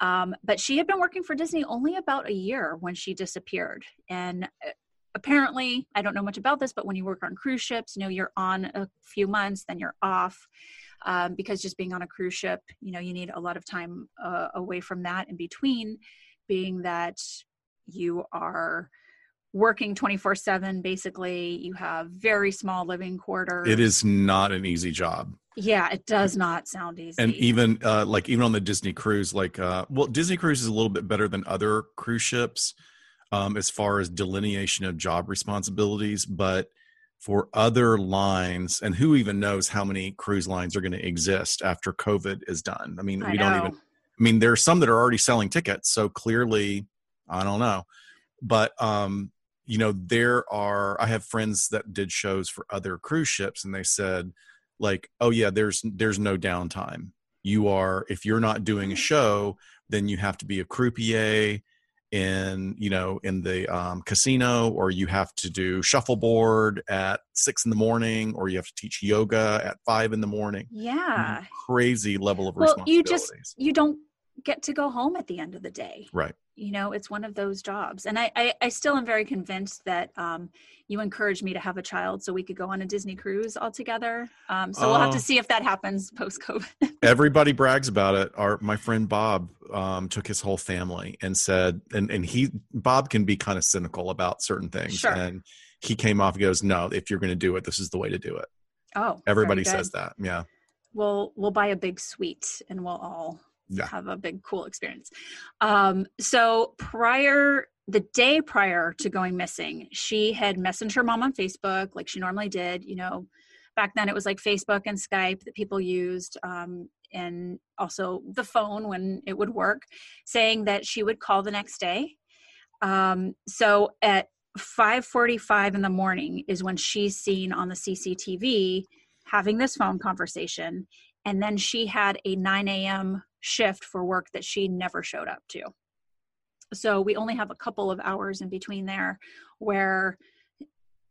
Um, but she had been working for Disney only about a year when she disappeared. And uh, apparently, I don't know much about this, but when you work on cruise ships, you know, you're on a few months, then you're off. Um, because just being on a cruise ship, you know, you need a lot of time uh, away from that in between, being that you are working 24 7 basically you have very small living quarters It is not an easy job. Yeah it does not sound easy. and even uh, like even on the disney cruise like uh, well disney cruise is a little bit better than other cruise ships um, as far as delineation of job responsibilities but for other lines and who even knows how many cruise lines are going to exist after covid is done. I mean I we don't even i mean there are some that are already selling tickets so clearly i don't know. But um you know there are i have friends that did shows for other cruise ships and they said like oh yeah there's there's no downtime. You are if you're not doing a show then you have to be a croupier in you know in the um, casino or you have to do shuffleboard at six in the morning or you have to teach yoga at five in the morning. Yeah. Crazy level of Well, you just- you don't get to go home at the end of the day. Right you know it's one of those jobs. And i i, I still am very convinced that um, you encouraged me to have a child so we could go on a disney cruise all together um, so we'll have to Oh. see if that happens post covid everybody brags about it. Our my friend bob um, took his whole family and said and and he bob can be kind of cynical about certain things. Sure. and he came off and goes no if you're going to do it this is the way to do it. Oh everybody says that yeah. We'll we'll buy a big suite and we'll all Yeah. have a big cool experience um so prior the day prior to going missing she had messaged her mom on facebook like she normally did you know back then it was like facebook and skype that people used um and also the phone when it would work saying that she would call the next day um so at 5:45 in the morning is when she's seen on the CCTV having this phone conversation and then she had a 9 a.m shift for work that she never showed up to. So we only have a couple of hours in between there where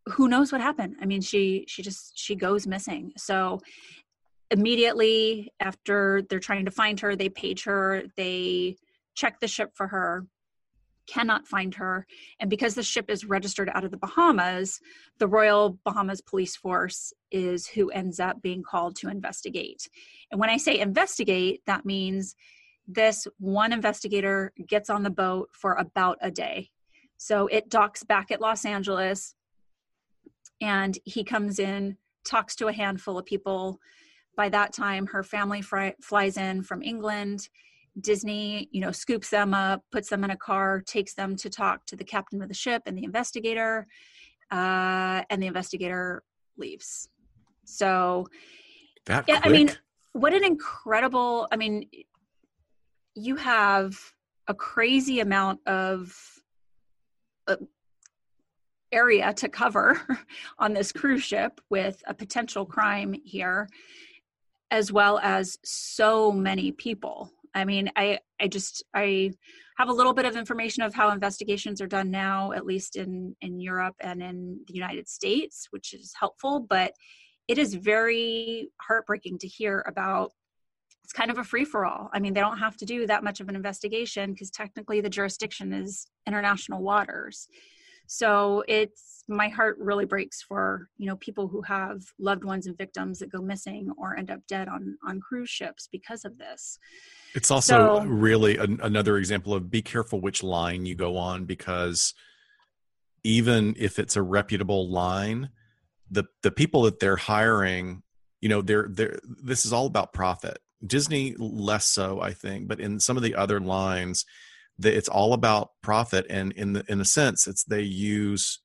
who knows what happened. I mean she she just she goes missing. So immediately after they're trying to find her they page her they check the ship for her cannot find her. And because the ship is registered out of the bahamas the royal bahamas police force is who ends up being called to investigate. And when i say investigate that means this one investigator gets on the boat for about a day. So it docks back at los angeles and he comes in talks to a handful of people. By that time her family flies in from england disney you know scoops them up puts them in a car takes them to talk to the captain of the ship and the investigator uh, and the investigator leaves. So that Yeah, quick I mean, what an incredible i mean you have a crazy amount of uh, area to cover on this cruise ship with a potential crime here as well as so many people i mean i i just i have a little bit of information of how investigations are done now at least in in europe and in the united states which is helpful but it is very heartbreaking to hear about it's kind of a free for all. I mean, they don't have to do that much of an investigation because technically the jurisdiction is international waters. So it's my heart really breaks for you know people who have loved ones and victims that go missing or end up dead on on cruise ships because of this. It's also so, really an, another example of be careful which line you go on because even if it's a reputable line, the the people that they're hiring, you know, they're they're this is all about profit Disney less so, I think, but in some of the other lines, the, it's all about profit. And in the in a sense, it's they use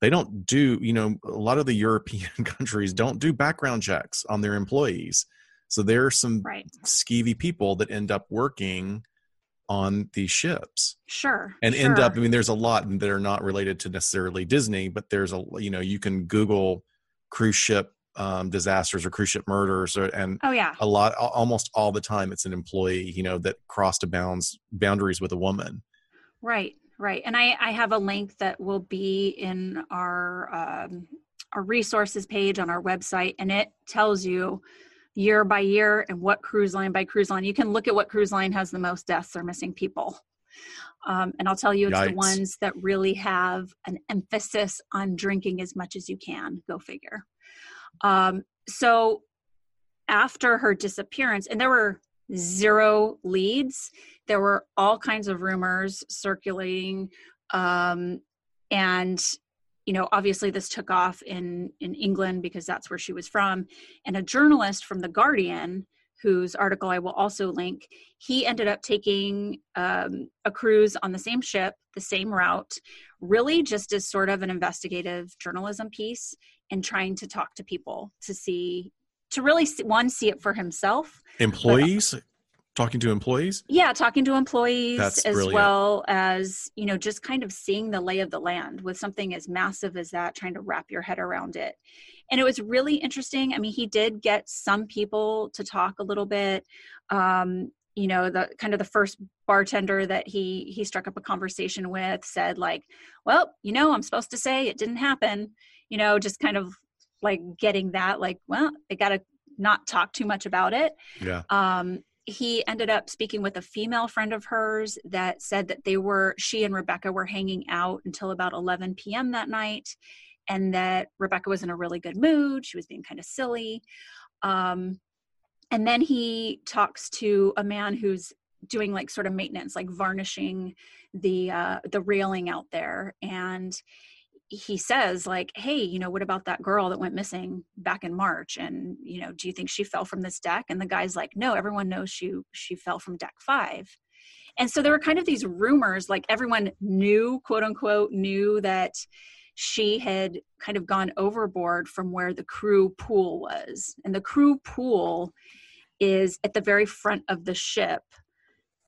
they don't do you know a lot of the European countries don't do background checks on their employees. So there are some right. skeevy people that end up working on these ships. Sure. And sure. end up, I mean, there's a lot that are not related to necessarily Disney, but there's a, you know, you can Google cruise ship um, disasters or cruise ship murders or, and oh yeah a lot almost all the time it's an employee you know that crossed a bounds boundaries with a woman right right and i i have a link that will be in our um, our resources page on our website and it tells you year by year and what cruise line by cruise line you can look at what cruise line has the most deaths or missing people um, and I'll tell you, it's Yikes. the ones that really have an emphasis on drinking as much as you can. Go figure. Um, so after her disappearance, and there were zero leads, there were all kinds of rumors circulating. Um, and you know obviously this took off in in england because that's where she was from and a journalist from the guardian whose article i will also link he ended up taking um, a cruise on the same ship the same route really just as sort of an investigative journalism piece and trying to talk to people to see to really see, one see it for himself employees? But, talking to employees? Yeah talking to employees That's as brilliant. well as you know just kind of seeing the lay of the land with something as massive as that trying to wrap your head around it. And it was really interesting. I mean he did get some people to talk a little bit. Um, you know the kind of the first bartender that he he struck up a conversation with said like well you know i'm supposed to say it didn't happen you know just kind of like getting that like well they got to not talk too much about it. Yeah. Um he ended up speaking with a female friend of hers that said that they were she and rebecca were hanging out until about 11 p.m that night and that rebecca was in a really good mood. She was being kind of silly. Um and then he talks to a man who's doing like sort of maintenance like varnishing the uh the railing out there and he says like hey you know what about that girl that went missing back in march and you know do you think she fell from this deck and the guy's like no everyone knows she she fell from deck five and so there were kind of these rumors like everyone knew quote unquote knew that she had kind of gone overboard from where the crew pool was and the crew pool is at the very front of the ship.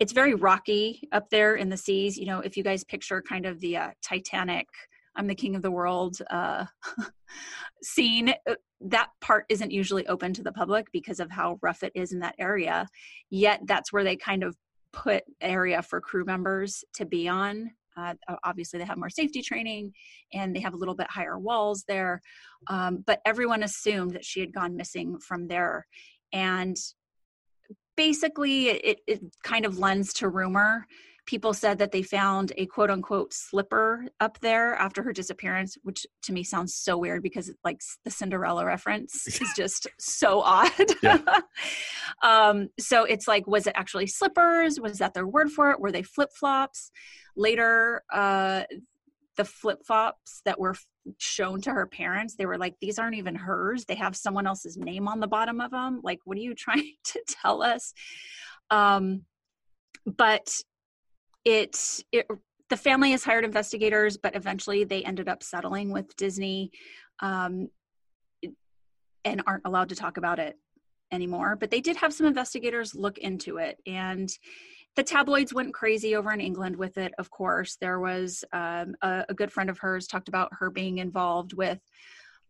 It's very rocky up there in the seas. You know, if you guys picture kind of the uh, Titanic, I'm the king of the world uh, scene, uh, that part isn't usually open to the public because of how rough it is in that area. Yet that's where they kind of put area for crew members to be on. Uh, obviously, they have more safety training and they have a little bit higher walls there. Um, but everyone assumed that she had gone missing from there. And basically it, it kind of lends to rumor people said that they found a quote unquote slipper up there after her disappearance which to me sounds so weird because it like the cinderella reference is just so odd. Yeah. um, so it's like was it actually slippers? Was that their word for it? Were they flip-flops? Later uh, the flip-flops that were shown to her parents they were like these aren't even hers. They have someone else's name on the bottom of them like what are you trying to tell us? Um but it it the family has hired investigators but eventually they ended up settling with disney um and aren't allowed to talk about it anymore but they did have some investigators look into it and the tabloids went crazy over in England with it, of course. There was um, a, a, good friend of hers talked about her being involved with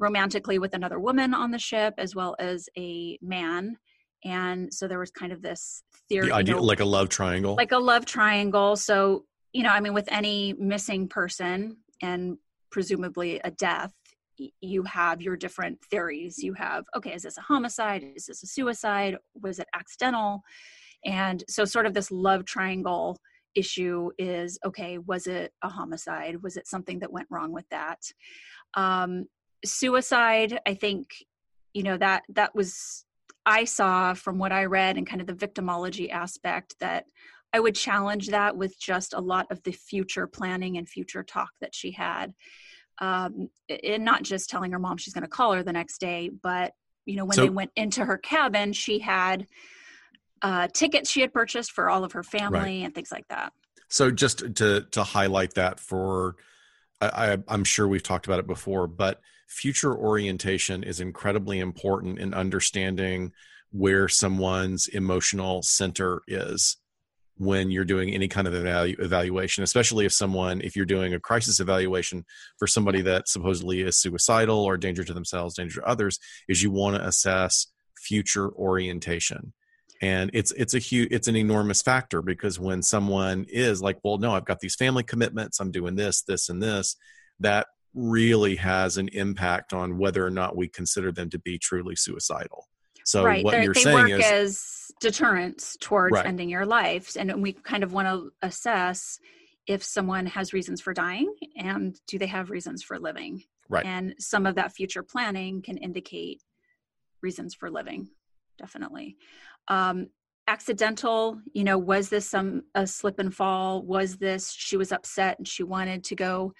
romantically with another woman on the ship as well as a man. And so there was kind of this theory. The idea, you know, like a love triangle. Like a love triangle. So, you know, I mean, with any missing person and presumably a death, you have your different theories. You have, okay, is this a homicide? Is this a suicide? Was it accidental? And so, sort of this love triangle issue is okay, was it a homicide? Was it something that went wrong with that? Um, suicide, I think, you know, that that was I saw from what I read and kind of the victimology aspect that I would challenge that with just a lot of the future planning and future talk that she had. Um, and not just telling her mom she's going to call her the next day, but you know, when so, they went into her cabin, she had uh, tickets she had purchased for all of her family right. and things like that. So just to to highlight that for, I, I'm sure we've talked about it before, but future orientation is incredibly important in understanding where someone's emotional center is when you're doing any kind of evalu- evaluation especially if someone if you're doing a crisis evaluation for somebody that supposedly is suicidal or danger to themselves danger to others is you want to assess future orientation. And it's it's a huge it's an enormous factor because when someone is like well no i've got these family commitments i'm doing this this and this that really has an impact on whether or not we consider them to be truly suicidal so right. what They're, you're they saying work is as deterrents towards right. ending your life and we kind of want to assess if someone has reasons for dying and do they have reasons for living right and some of that future planning can indicate reasons for living definitely um, accidental you know was this some a slip and fall was this she was upset and she wanted to go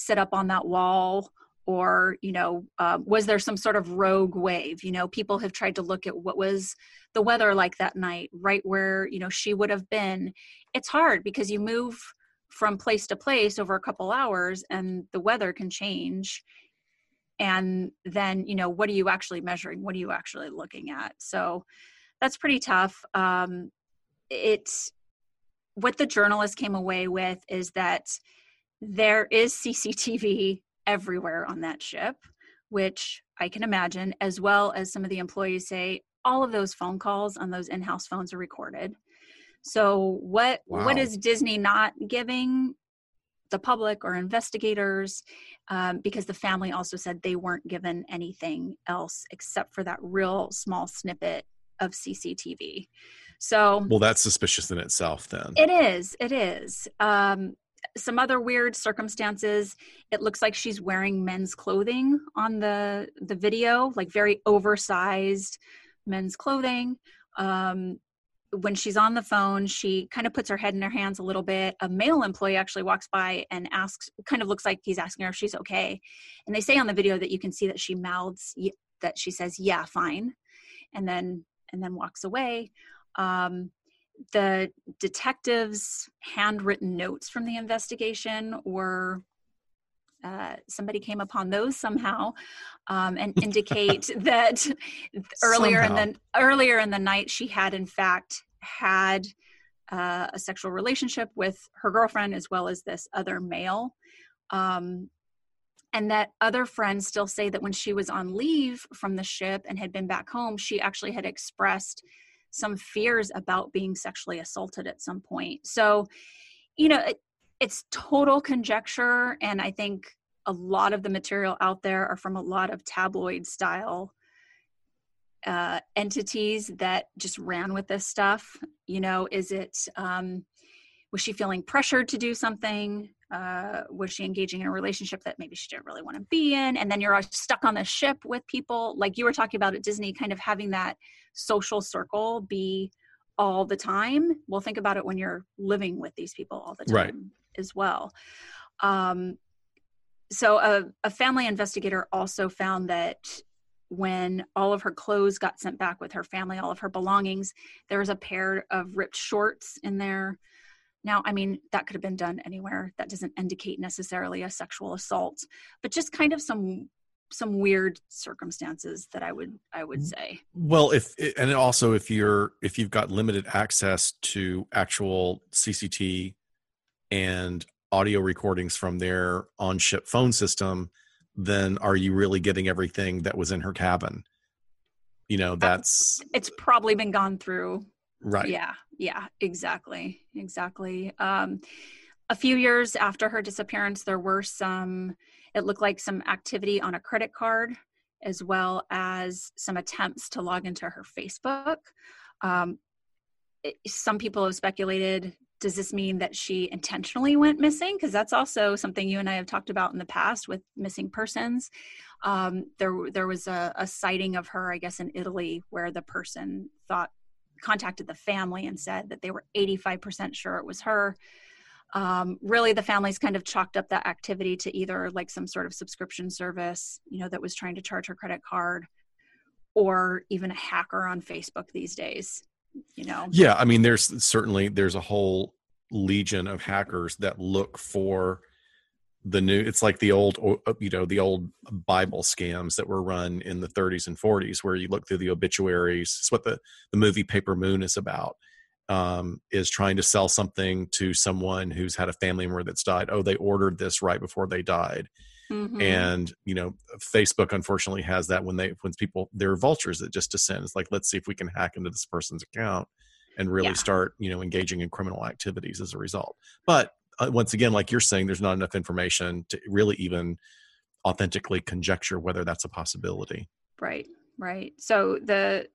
sit up on that wall or you know uh, was there some sort of rogue wave? You know people have tried to look at what was the weather like that night right where you know she would have been. It's hard because you move from place to place over a couple hours and the weather can change. And then you know what are you actually measuring? What are you actually looking at? So that's pretty tough. Um, it's what the journalist came away with is that there is cctv everywhere on that ship which i can imagine as well as some of the employees say all of those phone calls on those in-house phones are recorded so what wow. what is disney not giving the public or investigators um, because the family also said they weren't given anything else except for that real small snippet of CCTV. So, well, that's suspicious in itself, then. It is. It is. Um, some other weird circumstances. It looks like she's wearing men's clothing on the the video, like very oversized men's clothing. Um, when she's on the phone, she kind of puts her head in her hands a little bit. A male employee actually walks by and asks, kind of looks like he's asking her if she's okay. And they say on the video that you can see that she mouths that she says, "Yeah, fine," and then and then walks away. Um, the detectives' handwritten notes from the investigation were uh, somebody came upon those somehow um, and indicate that earlier somehow. in the earlier in the night she had in fact had uh, a sexual relationship with her girlfriend as well as this other male um, and that other friends still say that when she was on leave from the ship and had been back home she actually had expressed some fears about being sexually assaulted at some point. So you know it, it's total conjecture and i think a lot of the material out there are from a lot of tabloid style uh, entities that just ran with this stuff. You know is it um, was she feeling pressured to do something uh, was she engaging in a relationship that maybe she didn't really want to be in? And then you're stuck on the ship with people. Like you were talking about at disney kind of having that social circle be all the time. Well think about it when you're living with these people all the time right. as well. Um, so a, a family investigator also found that when all of her clothes got sent back with her family all of her belongings there was a pair of ripped shorts in there now, I mean, that could have been done anywhere. That doesn't indicate necessarily a sexual assault, but just kind of some some weird circumstances that I would I would say. Well, if and also if you're if you've got limited access to actual CCT and audio recordings from their on ship phone system, then are you really getting everything that was in her cabin? You know, uh, that's it's probably been gone through. Right. Yeah. Yeah, exactly. Exactly. Um a few years after her disappearance there were some it looked like some activity on a credit card as well as some attempts to log into her Facebook. Um, it, some people have speculated does this mean that she intentionally went missing? Because that's also something you and I have talked about in the past with missing persons. Um, there, there was a, a sighting of her, I guess, in Italy, where the person thought contacted the family and said that they were 85% sure it was her. Um, really the families kind of chalked up that activity to either like some sort of subscription service you know that was trying to charge her credit card or even a hacker on facebook these days you know? Yeah i mean there's certainly there's a whole legion of hackers that look for the new it's like the old uh, you know the old bible scams that were run in the 30s and 40s where you look through the obituaries it's what the the movie paper moon is about um, is trying to sell something to someone who's had a family member that's died. Oh, they ordered this right before they died. Mm-hmm. And you know, Facebook unfortunately has that when they when people they're vultures that just descend. It's like let's see if we can hack into this person's account and really yeah. start you know engaging in criminal activities as a result. But once again, like you're saying, there's not enough information to really even authentically conjecture whether that's a possibility. Right, right. So the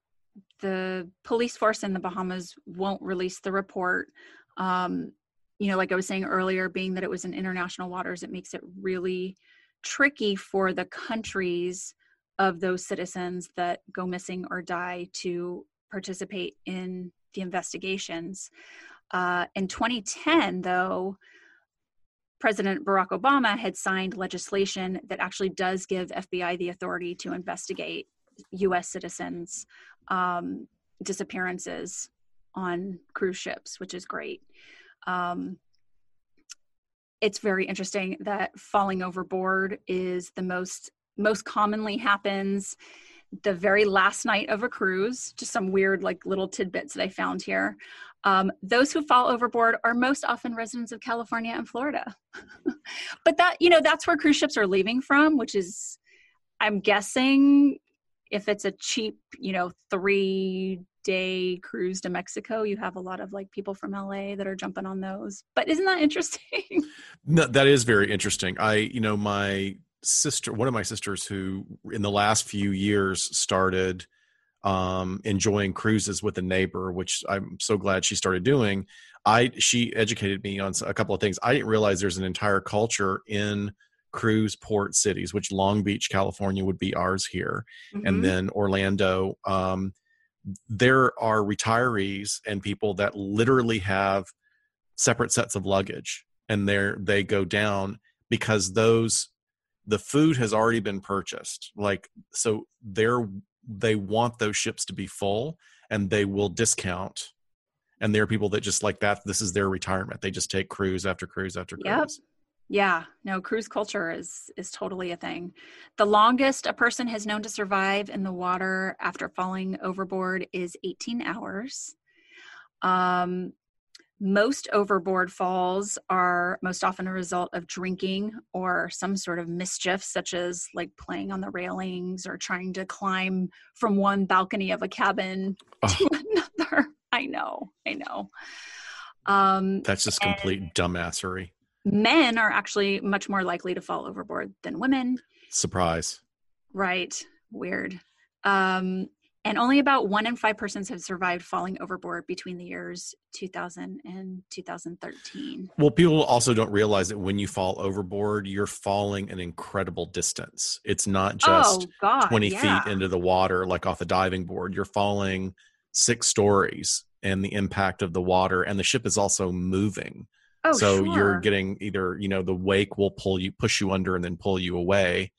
the police force in the Bahamas won't release the report. Um, you know, like I was saying earlier, being that it was in international waters, it makes it really tricky for the countries of those citizens that go missing or die to participate in the investigations. Uh, in 2010, though, President Barack Obama had signed legislation that actually does give FBI the authority to investigate US citizens um, disappearances on cruise ships, which is great. Um, it's very interesting that falling overboard is the most most commonly happens the very last night of a cruise just some weird like little tidbits that i found here um, those who fall overboard are most often residents of california and florida but that you know that's where cruise ships are leaving from which is i'm guessing if it's a cheap, you know, three day cruise to Mexico, you have a lot of like people from LA that are jumping on those. But isn't that interesting? No, that is very interesting. I, you know, my sister, one of my sisters who in the last few years started um, enjoying cruises with a neighbor, which I'm so glad she started doing. I she educated me on a couple of things. I didn't realize there's an entire culture in cruise port cities, which Long Beach, California would be ours here, mm-hmm. and then Orlando. Um, there are retirees and people that literally have separate sets of luggage, and they they go down because those the food has already been purchased. Like so, they're they want those ships to be full, and they will discount. And there are people that just like that. This is their retirement. They just take cruise after cruise after cruise. Yep yeah, no, cruise culture is is totally a thing. The longest a person has known to survive in the water after falling overboard is 18 hours. Um, most overboard falls are most often a result of drinking or some sort of mischief, such as like playing on the railings or trying to climb from one balcony of a cabin oh. to another. I know, I know. Um, That's just complete dumbassery men are actually much more likely to fall overboard than women. Surprise. Right. Weird. Um, and only about one in five persons have survived falling overboard between the years 2000 and 2013. Well, people also don't realize that when you fall overboard, you're falling an incredible distance. It's not just oh, God, 20 yeah. feet into the water, like off a diving board. You're falling six stories, and the impact of the water, and the ship is also moving. Oh, so sure. you're getting either you know the wake will pull you push you under and then pull you away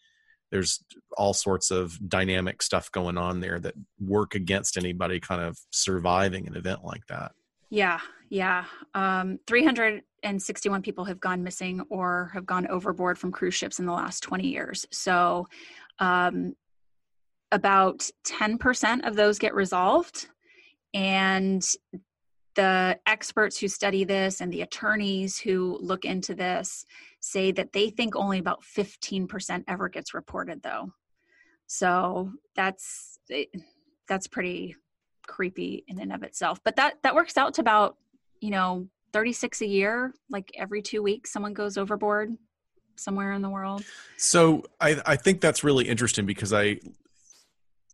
there's all sorts of dynamic stuff going on there that work against anybody kind of surviving an event like that yeah yeah um, 361 people have gone missing or have gone overboard from cruise ships in the last 20 years so Um, about 10% of those get resolved. And the experts who study this and the attorneys who look into this say that they think only about 15% ever gets reported though. So that's eh, that's pretty creepy in and of itself. But that that works out to about you know 36 a year like every two weeks someone goes overboard somewhere in the world. So i i think that's really interesting because i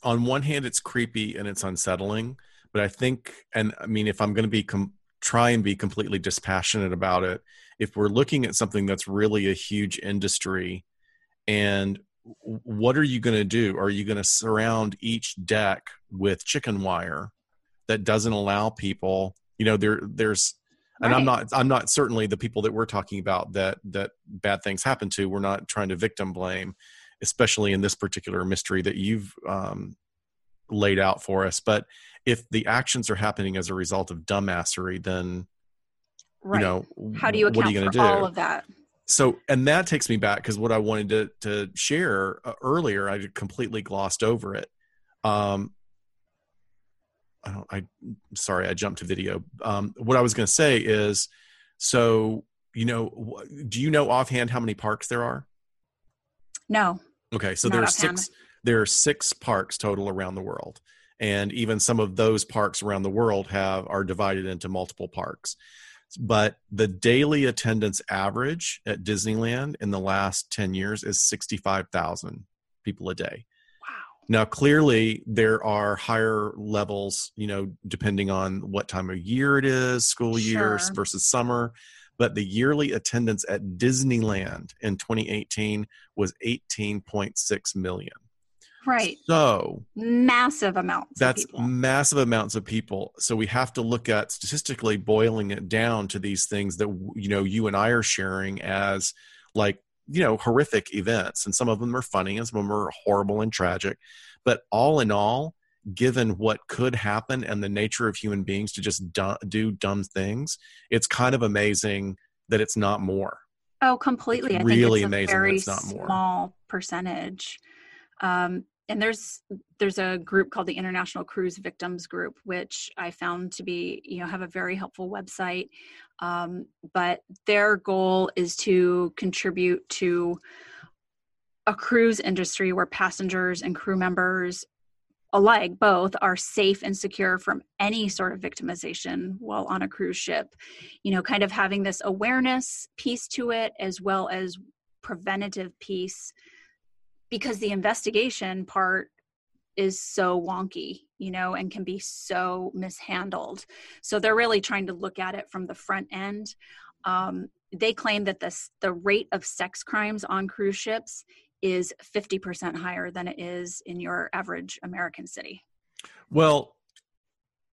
on one hand it's creepy and it's unsettling but I think, and I mean, if I'm going to be com- try and be completely dispassionate about it, if we're looking at something that's really a huge industry, and what are you going to do? Are you going to surround each deck with chicken wire that doesn't allow people? You know, there there's and right. i'm not i'm not certainly the people that we're talking about that that bad things happen to we're not trying to victim blame especially in this particular mystery that you've um, laid out for us but if the actions are happening as a result of dumbassery, then right. you know how do you account what are you for do? all of that? So, and that takes me back because what I wanted to to share uh, earlier, I completely glossed over it. Um, I don't. I sorry, I jumped to video. Um, what I was going to say is, so you know, do you know offhand how many parks there are? No. Okay, so there are six. There are six parks total around the world. And even some of those parks around the world have are divided into multiple parks. But the daily attendance average at disneyland in the last 10 years is 65000 people a day. Wow. Now clearly there are higher levels you know depending on what time of year it is school sure. years versus summer. But the yearly attendance at disneyland in 2018 was 18.6 million Right. So massive amounts. That's massive amounts of people. So we have to look at statistically boiling it down to these things that you know you and I are sharing as like you know horrific events, and some of them are funny, and some of them are horrible and tragic. But all in all, given what could happen and the nature of human beings to just do, do dumb things, it's kind of amazing that it's not more. Oh, completely! It's really amazing that it's not more. Small percentage. Um, and there's there's a group called the international cruise victims group which i found to be you know have a very helpful website. Um, but their goal is to contribute to a cruise industry where passengers and crew members alike both are safe and secure from any sort of victimization while on a cruise ship. You know kind of having this awareness piece to it as well as preventative piece because the investigation part is so wonky you know and can be so mishandled. So they're really trying to look at it from the front end. Um, they claim that this the rate of sex crimes on cruise ships is 50% higher than it is in your average american city. Well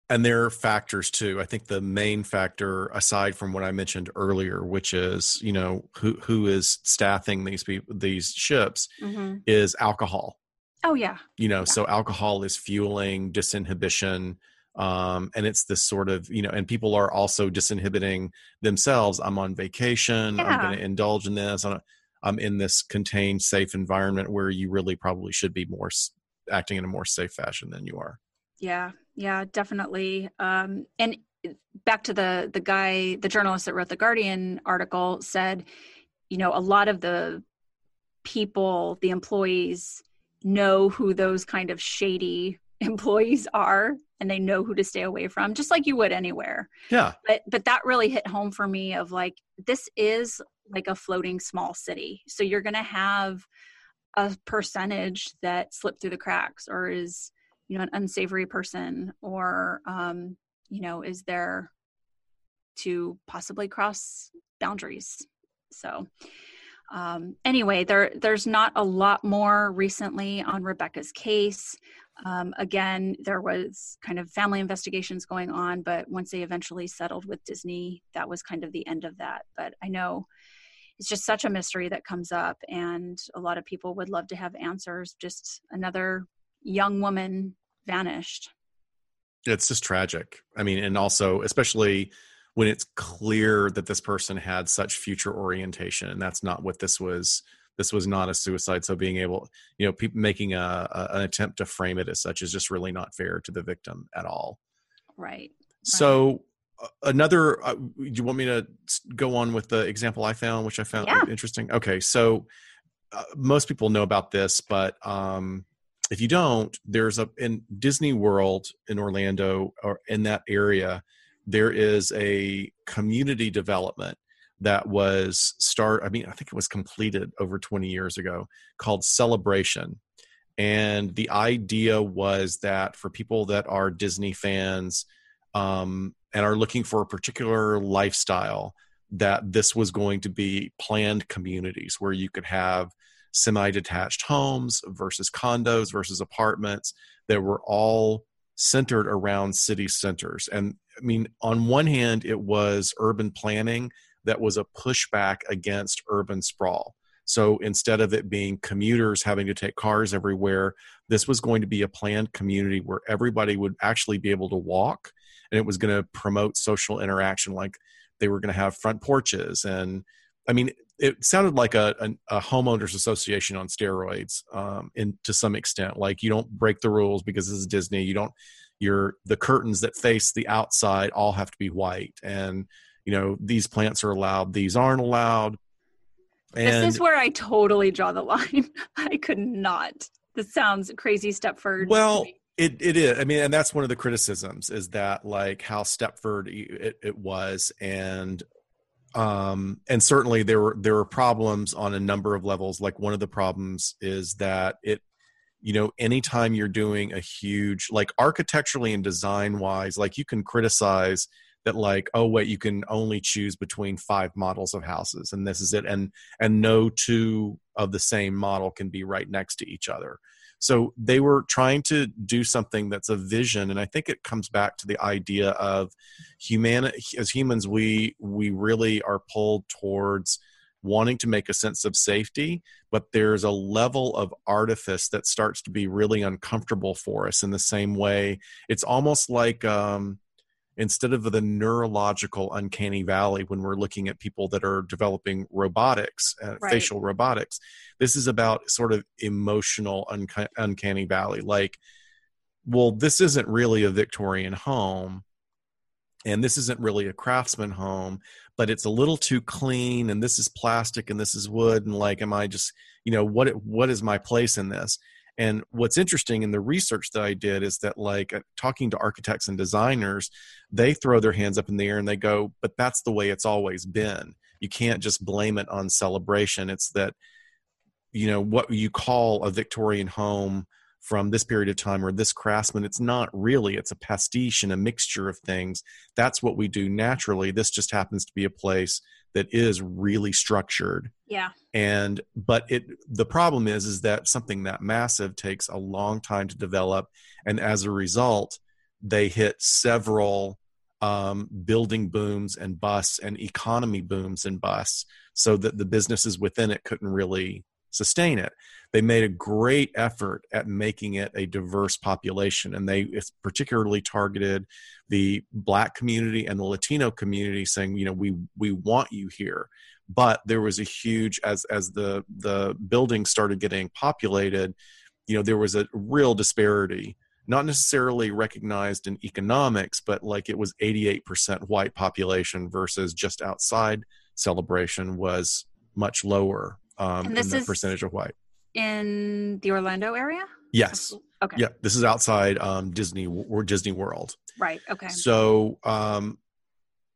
and there are factors too. I think the main factor aside from what i mentioned earlier which is you know who who is staffing these people these ships mm-hmm. is alcohol. Oh yeah. You know yeah. so alcohol is fueling disinhibition um, and it's this sort of you know and people are also disinhibiting themselves. I'm on vacation. Yeah. i'm going to indulge in this. I'm, I'm in this contained safe environment where you really probably should be more acting in a more safe fashion than you are. Yeah yeah definitely. Um and back to the the guy the journalist that wrote the guardian article said you know a lot of the people the employees know who those kind of shady employees are and they know who to stay away from just like you would anywhere. Yeah. But but that really hit home for me of like this is like a floating small city. So you're going to have a percentage that slip through the cracks or is you know an unsavory person or um, you know is there to possibly cross boundaries? So um, anyway there there's not a lot more recently on rebecca's case. Um, again there was kind of family investigations going on but once they eventually settled with disney that was kind of the end of that. But i know it's just such a mystery that comes up and a lot of people would love to have answers. Just another young woman vanished. It's just tragic. I mean, and also, especially when it's clear that this person had such future orientation, and that's not what this was this was not a suicide. So being able, you know, people making a, a, an attempt to frame it as such is just really not fair to the victim at all. Right. So uh, another, uh, do you want me to go on with the example I found, which I found Yeah. interesting? Okay, so uh, most people know about this, but um, if you don't, there's a in Disney World in Orlando or in that area, there is a community development that was start. I mean, I think it was completed over 20 years ago, called Celebration. And the idea was that for people that are Disney fans um, and are looking for a particular lifestyle, that this was going to be planned communities where you could have semi-detached homes versus condos versus apartments that were all centered around city centers. And i mean on one hand it was urban planning that was a pushback against urban sprawl. So instead of it being commuters having to take cars everywhere this was going to be a planned community where everybody would actually be able to walk and it was going to promote social interaction like they were going to have front porches. And i mean it sounded like a, a, a homeowners association on steroids um, in to some extent like you don't break the rules because this is disney you don't your the curtains that face the outside all have to be white and you know these plants are allowed these aren't allowed and this is where I totally draw the line. I could not. This sounds crazy, Stepford. Well, it it is. I mean, and that's one of the criticisms is that like how Stepford it, it was, and um, and certainly there were there were problems on a number of levels. Like one of the problems is that it, you know, anytime you're doing a huge like architecturally and design wise, like you can criticize that like oh wait you can only choose between five models of houses and this is it and and no two of the same model can be right next to each other so they were trying to do something that's a vision, and I think it comes back to the idea of human as humans, we we really are pulled towards wanting to make a sense of safety, but there's a level of artifice that starts to be really uncomfortable for us in the same way. It's almost like um, instead of the neurological uncanny valley when we're looking at people that are developing robotics uh, Right. facial robotics this is about sort of emotional unca- uncanny valley like well this isn't really a victorian home and this isn't really a craftsman home but it's a little too clean and this is plastic and this is wood and like am i just you know what what is my place in this and what's interesting in the research that I did is that, like, uh, talking to architects and designers, they throw their hands up in the air and they go, but that's the way it's always been. You can't just blame it on celebration. It's that, you know, what you call a Victorian home from this period of time or this craftsman, it's not really. It's a pastiche and a mixture of things. That's what we do naturally. This just happens to be a place that is really structured yeah. and but it the problem is is that something that massive takes a long time to develop and as a result they hit several um, building booms and busts and economy booms and busts so that the businesses within it couldn't really sustain it. They made a great effort at making it a diverse population and they particularly targeted the black community and the latino community saying you know we we want you here. But there was a huge as as the the buildings started getting populated you know there was a real disparity not necessarily recognized in economics but like it was 88% white population versus just outside celebration was much lower um, in And this the is- percentage of white In the Orlando area? yes Okay. yeah this is outside um, disney or disney world Right. Okay. so um,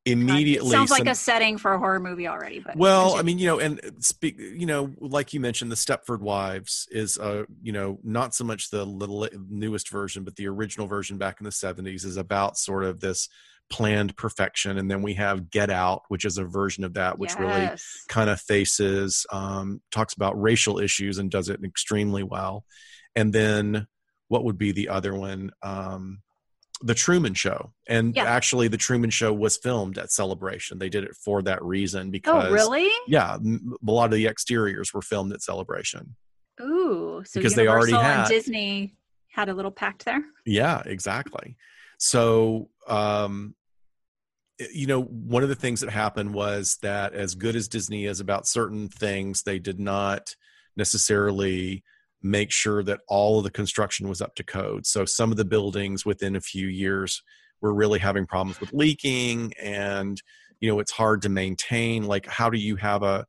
God, it immediately sounds like some- a setting for a horror movie already. But well, I mean, you know, and speak, you know, like you mentioned, the Stepford Wives is, uh, you know, not so much the little newest version, but the original version back in the '70s is about sort of this planned perfection, and then we have Get Out, which is a version of that, which really kind of faces, um, talks about racial issues and does it extremely well. And then what would be the other one? Um, the Truman Show, and Yeah. actually, the Truman Show was filmed at Celebration. They did it for that reason because Oh, really? yeah, a lot of the exteriors were filmed at Celebration. Ooh. So Because they already had- Disney had a little pact there. Yeah, exactly. So, um, you know, one of the things that happened was that as good as Disney is about certain things, they did not necessarily make sure that all of the construction was up to code. So some of the buildings within a few years were really having problems with leaking and you know it's hard to maintain like how do you have a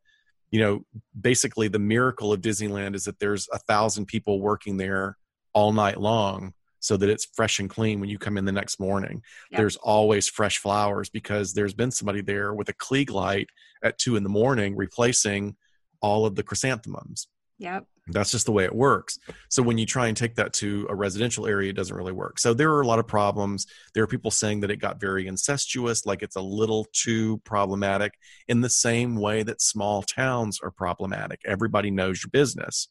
you know basically the miracle of disneyland is that there's a thousand people working there all night long so that it's fresh and clean when you come in the next morning yep. there's always fresh flowers because there's been somebody there with a klieg light at two in the morning replacing all of the chrysanthemums yep that's just the way it works. So when you try and take that to a residential area, it doesn't really work. So there are a lot of problems. There are people saying that it got very incestuous, like it's a little too problematic, in the same way that small towns are problematic. Everybody knows your business.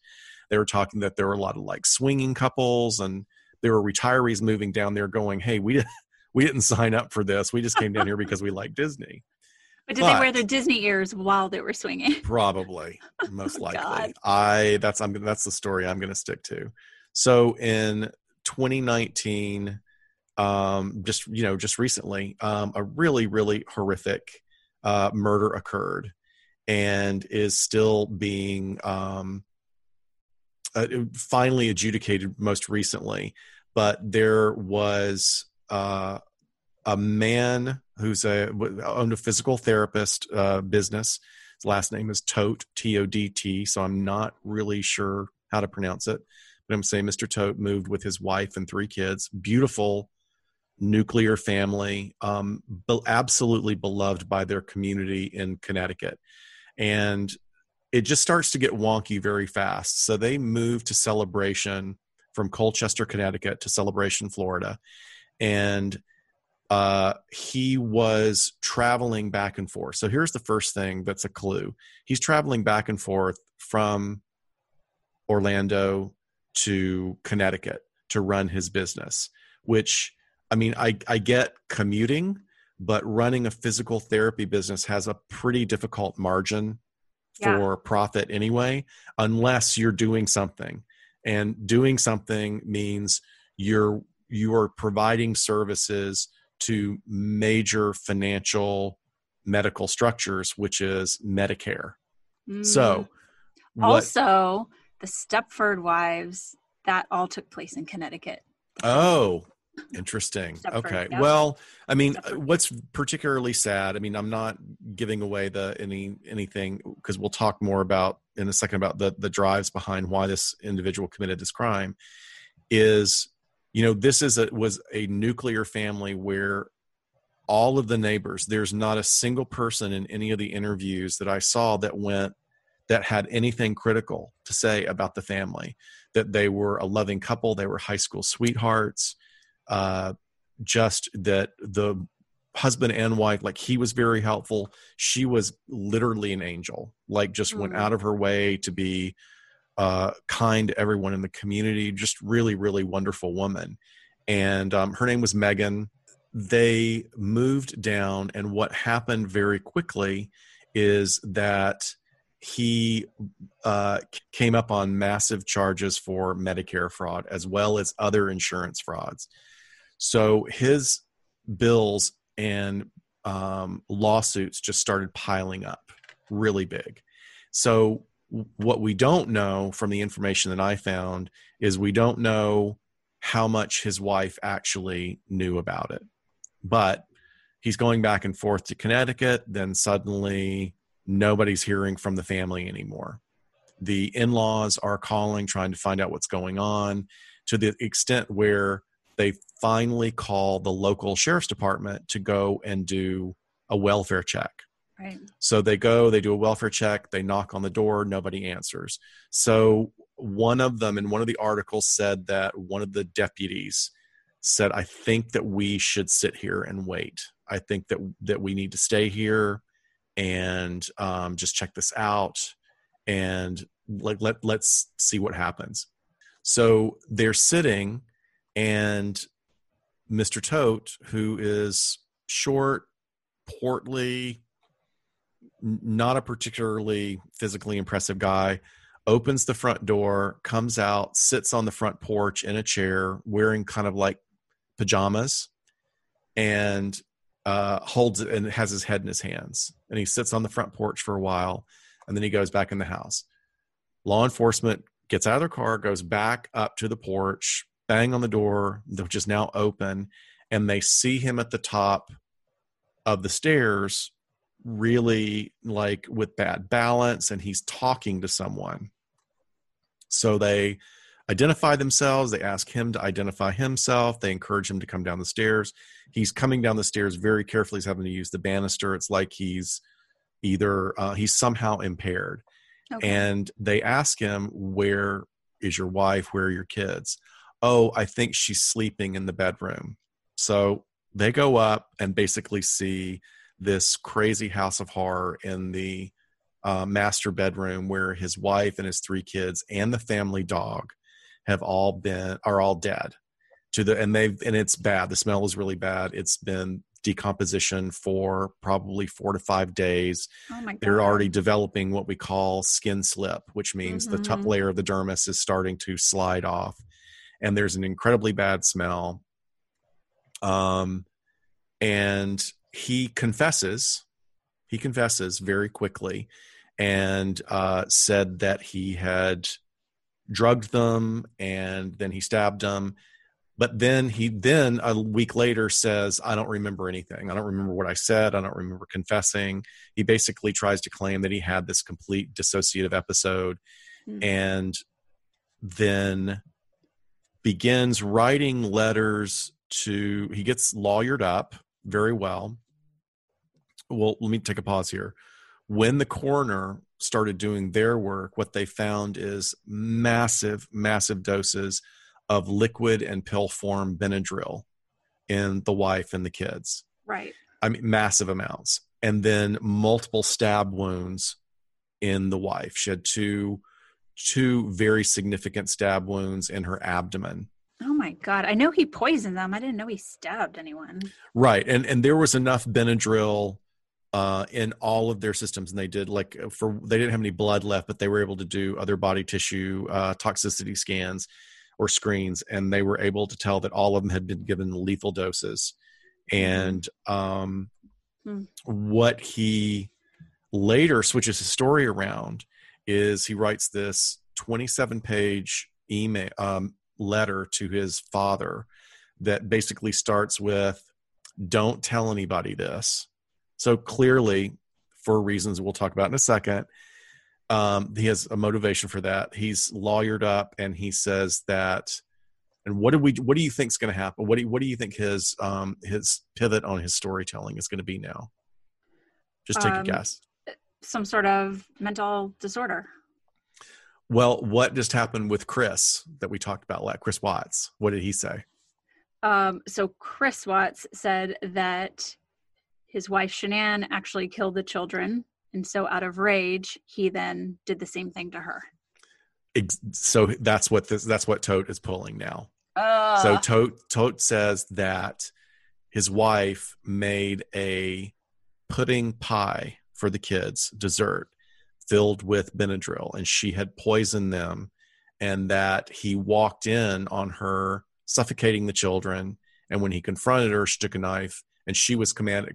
They were talking that there were a lot of like swinging couples and there were retirees moving down there going, Hey, we we didn't sign up for this. We just came down here because we like Disney. But did but, they wear their Disney ears while they were swinging? Probably, most oh, likely. God. I that's I'm that's the story I'm going to stick to. So in 2019, um, just you know, just recently, um, a really really horrific uh, murder occurred, and is still being um, uh, finally adjudicated most recently. But there was uh, a man who's a owned a physical therapist uh, business. His last name is Tote T O D T. So I'm not really sure how to pronounce it, but I'm saying Mr. Tote moved with his wife and three kids. Beautiful nuclear family, um, be- absolutely beloved by their community in Connecticut, and it just starts to get wonky very fast. So they moved to Celebration from Colchester, Connecticut, to Celebration, Florida, and uh, he was traveling back and forth. So here's the first thing that's a clue. He's traveling back and forth from Orlando to Connecticut to run his business, which I mean, I, I get commuting, but running a physical therapy business has a pretty difficult margin yeah. for profit anyway, unless you're doing something. And doing something means you're you're providing services to major financial medical structures, which is Medicare. Mm. So, what, also the Stepford wives that all took place in Connecticut. Oh, interesting. Stepford, okay. Yep. Well, I mean, Stepford. what's particularly sad, I mean, I'm not giving away the any anything because we'll talk more about in a second about the the drives behind why this individual committed this crime is you know this is a was a nuclear family where all of the neighbors there's not a single person in any of the interviews that i saw that went that had anything critical to say about the family that they were a loving couple they were high school sweethearts uh, just that the husband and wife like he was very helpful she was literally an angel like just mm-hmm. went out of her way to be uh, kind to everyone in the community, just really, really wonderful woman. And um, her name was Megan. They moved down, and what happened very quickly is that he uh, came up on massive charges for Medicare fraud as well as other insurance frauds. So his bills and um, lawsuits just started piling up really big. So what we don't know from the information that I found is we don't know how much his wife actually knew about it. But he's going back and forth to Connecticut, then suddenly nobody's hearing from the family anymore. The in laws are calling, trying to find out what's going on to the extent where they finally call the local sheriff's department to go and do a welfare check So they go, they do a welfare check, they knock on the door, nobody answers. So one of them in one of the articles said that one of the deputies said, I think that we should sit here and wait. I think that that we need to stay here and um, just check this out and like let let's see what happens. So they're sitting and Mr. Tote, who is short, portly, not a particularly physically impressive guy, opens the front door, comes out, sits on the front porch in a chair, wearing kind of like pajamas, and uh, holds it and has his head in his hands. And he sits on the front porch for a while, and then he goes back in the house. law enforcement gets out of their car goes back up to the porch bang on the door which is now open and they see him at the top of the stairs really like with bad balance and he's talking to someone. So they identify themselves they ask him to identify himself they encourage him to come down the stairs. He's coming down the stairs very carefully he's having to use the banister. It's like he's either uh, he's somehow impaired. Okay. and they ask him where is your wife? Where are your kids? Oh i think she's sleeping in the bedroom. So they go up and basically see this crazy house of horror in the uh, master bedroom where his wife and his three kids and the family dog have all been are all dead to the and they've and it's bad the smell is really bad it's been decomposition for probably four to five days oh my God. they're already developing what we call skin slip which means mm-hmm. the top mm-hmm. layer of the dermis is starting to slide off and there's an incredibly bad smell um and he confesses he confesses very quickly and uh, said that he had drugged them and then he stabbed them. But then he then a week later says i don't remember anything. I don't remember what i said. I don't remember confessing. He basically tries to claim that he had this complete dissociative episode mm-hmm. and then begins writing letters to he gets lawyered up very well. Well, let me take a pause here. When the coroner started doing their work, what they found is massive, massive doses of liquid and pill form Benadryl in the wife and the kids. Right. I mean, massive amounts. And then multiple stab wounds in the wife. She had two two very significant stab wounds in her abdomen Oh my god! I know he poisoned them. I didn't know he stabbed anyone. Right, and and there was enough Benadryl uh, in all of their systems, and they did like uh, for they didn't have any blood left, but they were able to do other body tissue uh, toxicity scans or screens, and they were able to tell that all of them had been given lethal doses. And um, hmm. what he later switches his story around is he writes this 27 page email um, letter to his father that basically starts with don't tell anybody this. So clearly for reasons we'll talk about in a second um, he has a motivation for that. He's lawyered up and he says that and what do we what do you think is going to happen? What do you, what do you think his um, his pivot on his storytelling is going to be now? Just take um, a guess some sort of mental disorder well, what just happened with Chris that we talked about, like Chris Watts? What did he say? Um, so Chris Watts said that his wife Shanann actually killed the children, and so out of rage, he then did the same thing to her. So that's what this, that's what Tote is pulling now. Uh. So Tote Tote says that his wife made a pudding pie for the kids dessert filled with Benadryl and she had poisoned them, and that he walked in on her suffocating the children. And when he confronted her, she took a knife and she was com,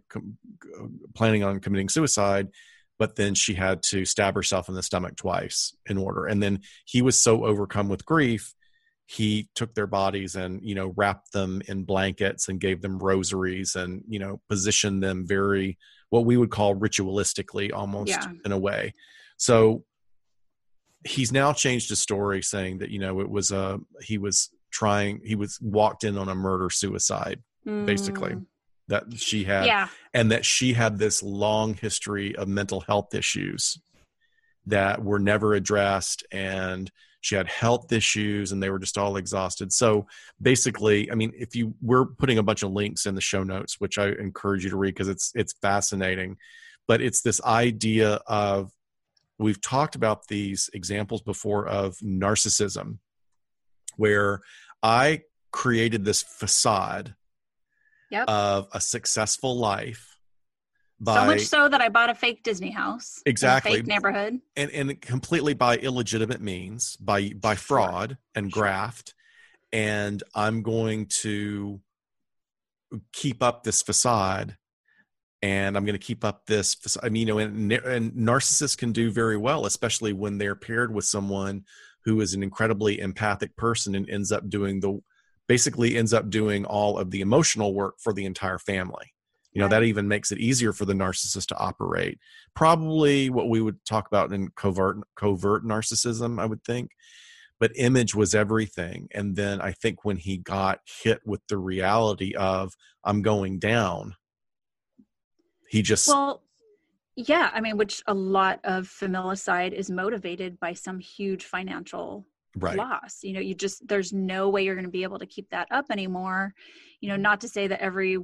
planning on committing suicide. But then she had to stab herself in the stomach twice in order. And then he was so overcome with grief, he took their bodies and you know wrapped them in blankets and gave them rosaries and you know positioned them very what we would call ritualistically almost yeah. in a way so he's now changed his story saying that, you know, it was a, he was trying, he was walked in on a murder suicide, mm. basically that she had yeah. and that she had this long history of mental health issues that were never addressed and she had health issues and they were just all exhausted so basically i mean if you we're putting a bunch of links in the show notes which i encourage you to read because it's it's fascinating but it's this idea of we've talked about these examples before of narcissism where i created this facade yep. of a successful life by, so much so that i bought a fake disney house exactly fake neighborhood and, and completely by illegitimate means by by fraud sure. and sure. graft and i'm going to keep up this facade and I'm going to keep up this. I mean, you know, and, and narcissists can do very well, especially when they're paired with someone who is an incredibly empathic person and ends up doing the basically ends up doing all of the emotional work for the entire family. You know, that even makes it easier for the narcissist to operate. Probably what we would talk about in covert covert narcissism, I would think. But image was everything. And then I think when he got hit with the reality of I'm going down, he just well yeah i mean which a lot of familicide is motivated by some huge financial right. loss you know you just there's no way you're going to be able to keep that up anymore you know not to say that every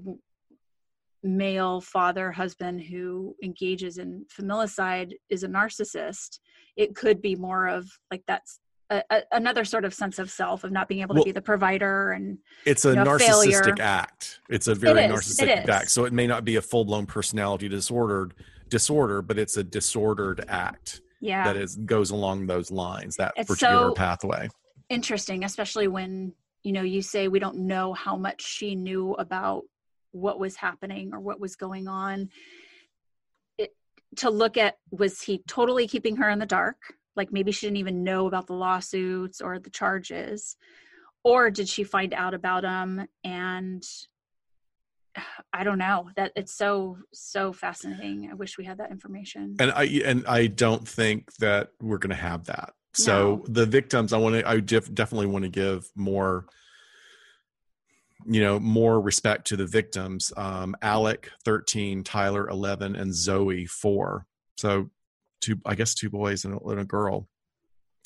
male father husband who engages in familicide is a narcissist it could be more of like that's a, a, another sort of sense of self of not being able well, to be the provider and it's a you know, narcissistic failure. act. It's a very narcissistic act. so it may not be a full-blown personality disordered disorder but it's a disordered act yeah. that is goes along those lines that it's particular so pathway. interesting especially when you know you say we don't know how much she knew about what was happening or what was going on. It, to look at was he totally keeping her in the dark? Like maybe she didn't even know about the lawsuits or the charges. Or did she find out about them and i don't know. That it's so so fascinating. I wish we had that information. And i and i don't think that we're going to have that. So no. the victims i want to i def, definitely want to give more you know more respect to the victims um alec 13 tyler 11 and zoe 4 so two i guess two boys and a, and a girl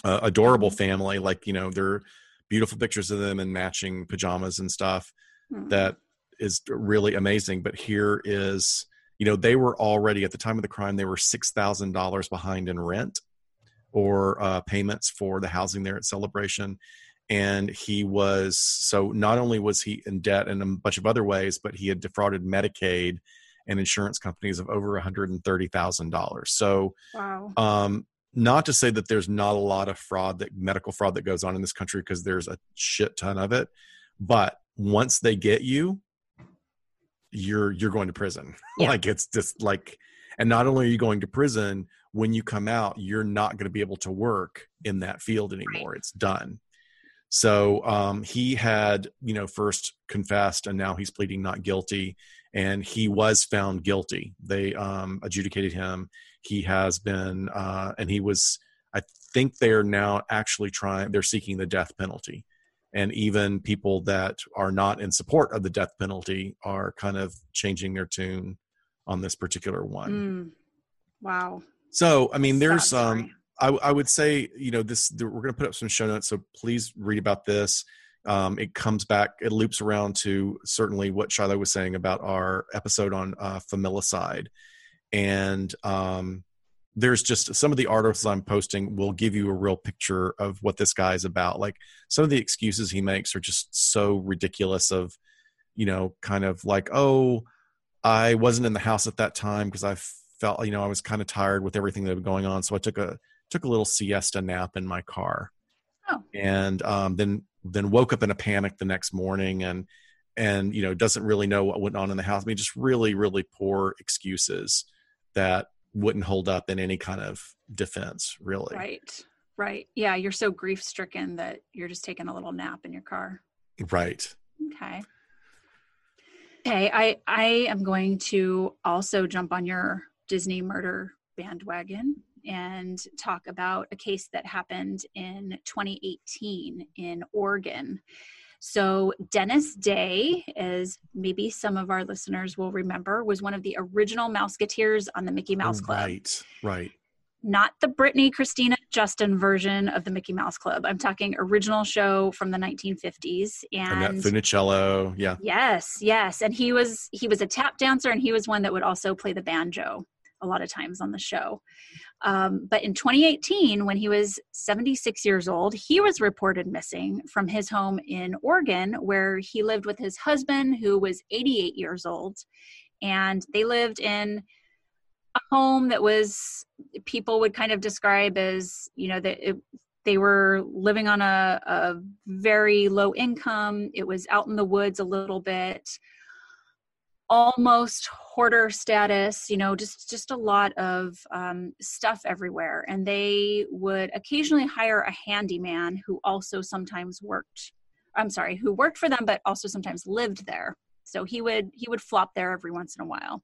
uh, adorable mm-hmm. family like you know they're beautiful pictures of them in matching pajamas and stuff mm-hmm. that is really amazing but here is you know they were already at the time of the crime they were $6000 behind in rent or uh, payments for the housing there at celebration and he was so not only was he in debt in a bunch of other ways but he had defrauded medicaid and insurance companies of over $130,000. So, wow. um, not to say that there's not a lot of fraud that medical fraud that goes on in this country because there's a shit ton of it, but once they get you, you're you're going to prison. Yeah. like it's just like, and not only are you going to prison, when you come out, you're not going to be able to work in that field anymore. Right. It's done. So um, he had, you know, first confessed, and now he's pleading not guilty and he was found guilty. They um, adjudicated him. He has been, uh, and he was. I think they are now actually trying. They're seeking the death penalty, and even people that are not in support of the death penalty are kind of changing their tune on this particular one. Mm. Wow. So I mean, there's um, I, I would say you know this. We're going to put up some show notes, so please read about this um, it comes back, it loops around to certainly what Shiloh was saying about our episode on uh, familicide. And um, there's just some of the articles I'm posting will give you a real picture of what this guy's about. Like some of the excuses he makes are just so ridiculous of, you know, kind of like, oh, I wasn't in the house at that time because I felt, you know, I was kind of tired with everything that was going on. So I took a, took a little siesta nap in my car. Oh. And um, then then woke up in a panic the next morning and and you know doesn't really know what went on in the house. I mean, just really really poor excuses that wouldn't hold up in any kind of defense, really. Right. Right. Yeah, you're so grief stricken that you're just taking a little nap in your car. Right. Okay. Okay, I I am going to also jump on your Disney murder bandwagon and talk about a case that happened in 2018 in Oregon. So, Dennis Day, as maybe some of our listeners will remember, was one of the original Mouseketeers on the Mickey oh, Mouse Club. Right, right. Not the Britney, Christina, Justin version of the Mickey Mouse Club. I'm talking original show from the 1950s. Annette Funicello, yeah. Yes, yes. And he was he was a tap dancer, and he was one that would also play the banjo a lot of times on the show. Um, but in 2018, when he was 76 years old, he was reported missing from his home in Oregon, where he lived with his husband, who was 88 years old. And they lived in a home that was, people would kind of describe as, you know, that it, they were living on a, a very low income. It was out in the woods a little bit almost hoarder status you know just just a lot of um, stuff everywhere and they would occasionally hire a handyman who also sometimes worked i'm sorry who worked for them but also sometimes lived there. So he would he would flop there every once in a while.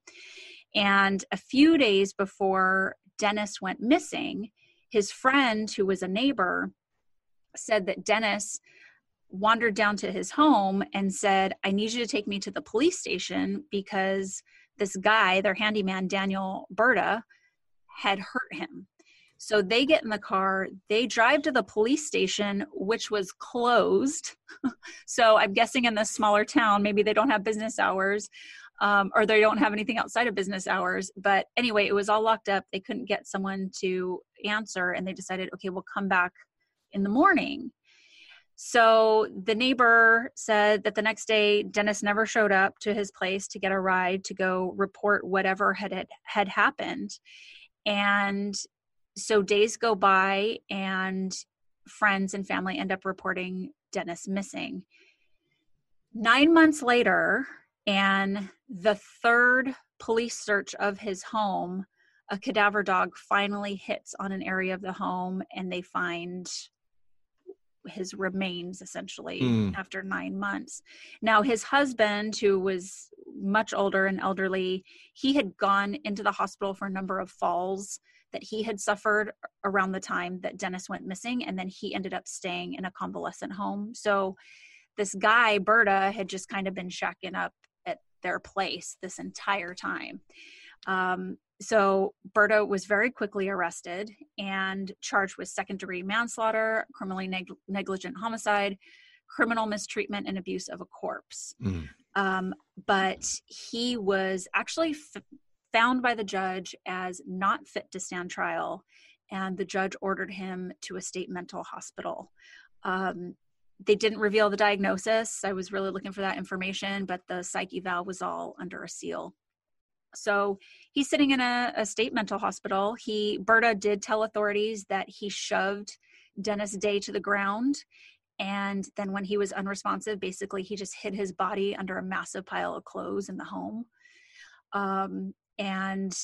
And a few days before dennis went missing his friend who was a neighbor said that dennis wandered down to his home and said, I need you to take me to the police station because this guy, their handyman, Daniel Berta, had hurt him. So they get in the car, they drive to the police station, which was closed. so I'm guessing in this smaller town, maybe they don't have business hours um, or they don't have anything outside of business hours. But anyway, it was all locked up. They couldn't get someone to answer, and they decided, okay, we'll come back in the morning. So the neighbor said that the next day Dennis never showed up to his place to get a ride to go report whatever had had, happened. And so days go by and friends and family end up reporting Dennis missing. 9 months later and the third police search of his home, a cadaver dog finally hits on an area of the home and they find his remains essentially mm. after nine months. Now, his husband, who was much older and elderly, he had gone into the hospital for a number of falls that he had suffered around the time that Dennis went missing, and then he ended up staying in a convalescent home. So, this guy, Berta, had just kind of been shacking up at their place this entire time. Um, so Berta was very quickly arrested and charged with second degree manslaughter, criminally neg- negligent homicide, criminal mistreatment, and abuse of a corpse. Mm. Um, but he was actually f- found by the judge as not fit to stand trial, and the judge ordered him to a state mental hospital. Um, they didn't reveal the diagnosis. I was really looking for that information, but the psyche eval was all under a seal. So he's sitting in a, a state mental hospital. He Berta did tell authorities that he shoved Dennis Day to the ground. And then when he was unresponsive, basically he just hid his body under a massive pile of clothes in the home. Um, and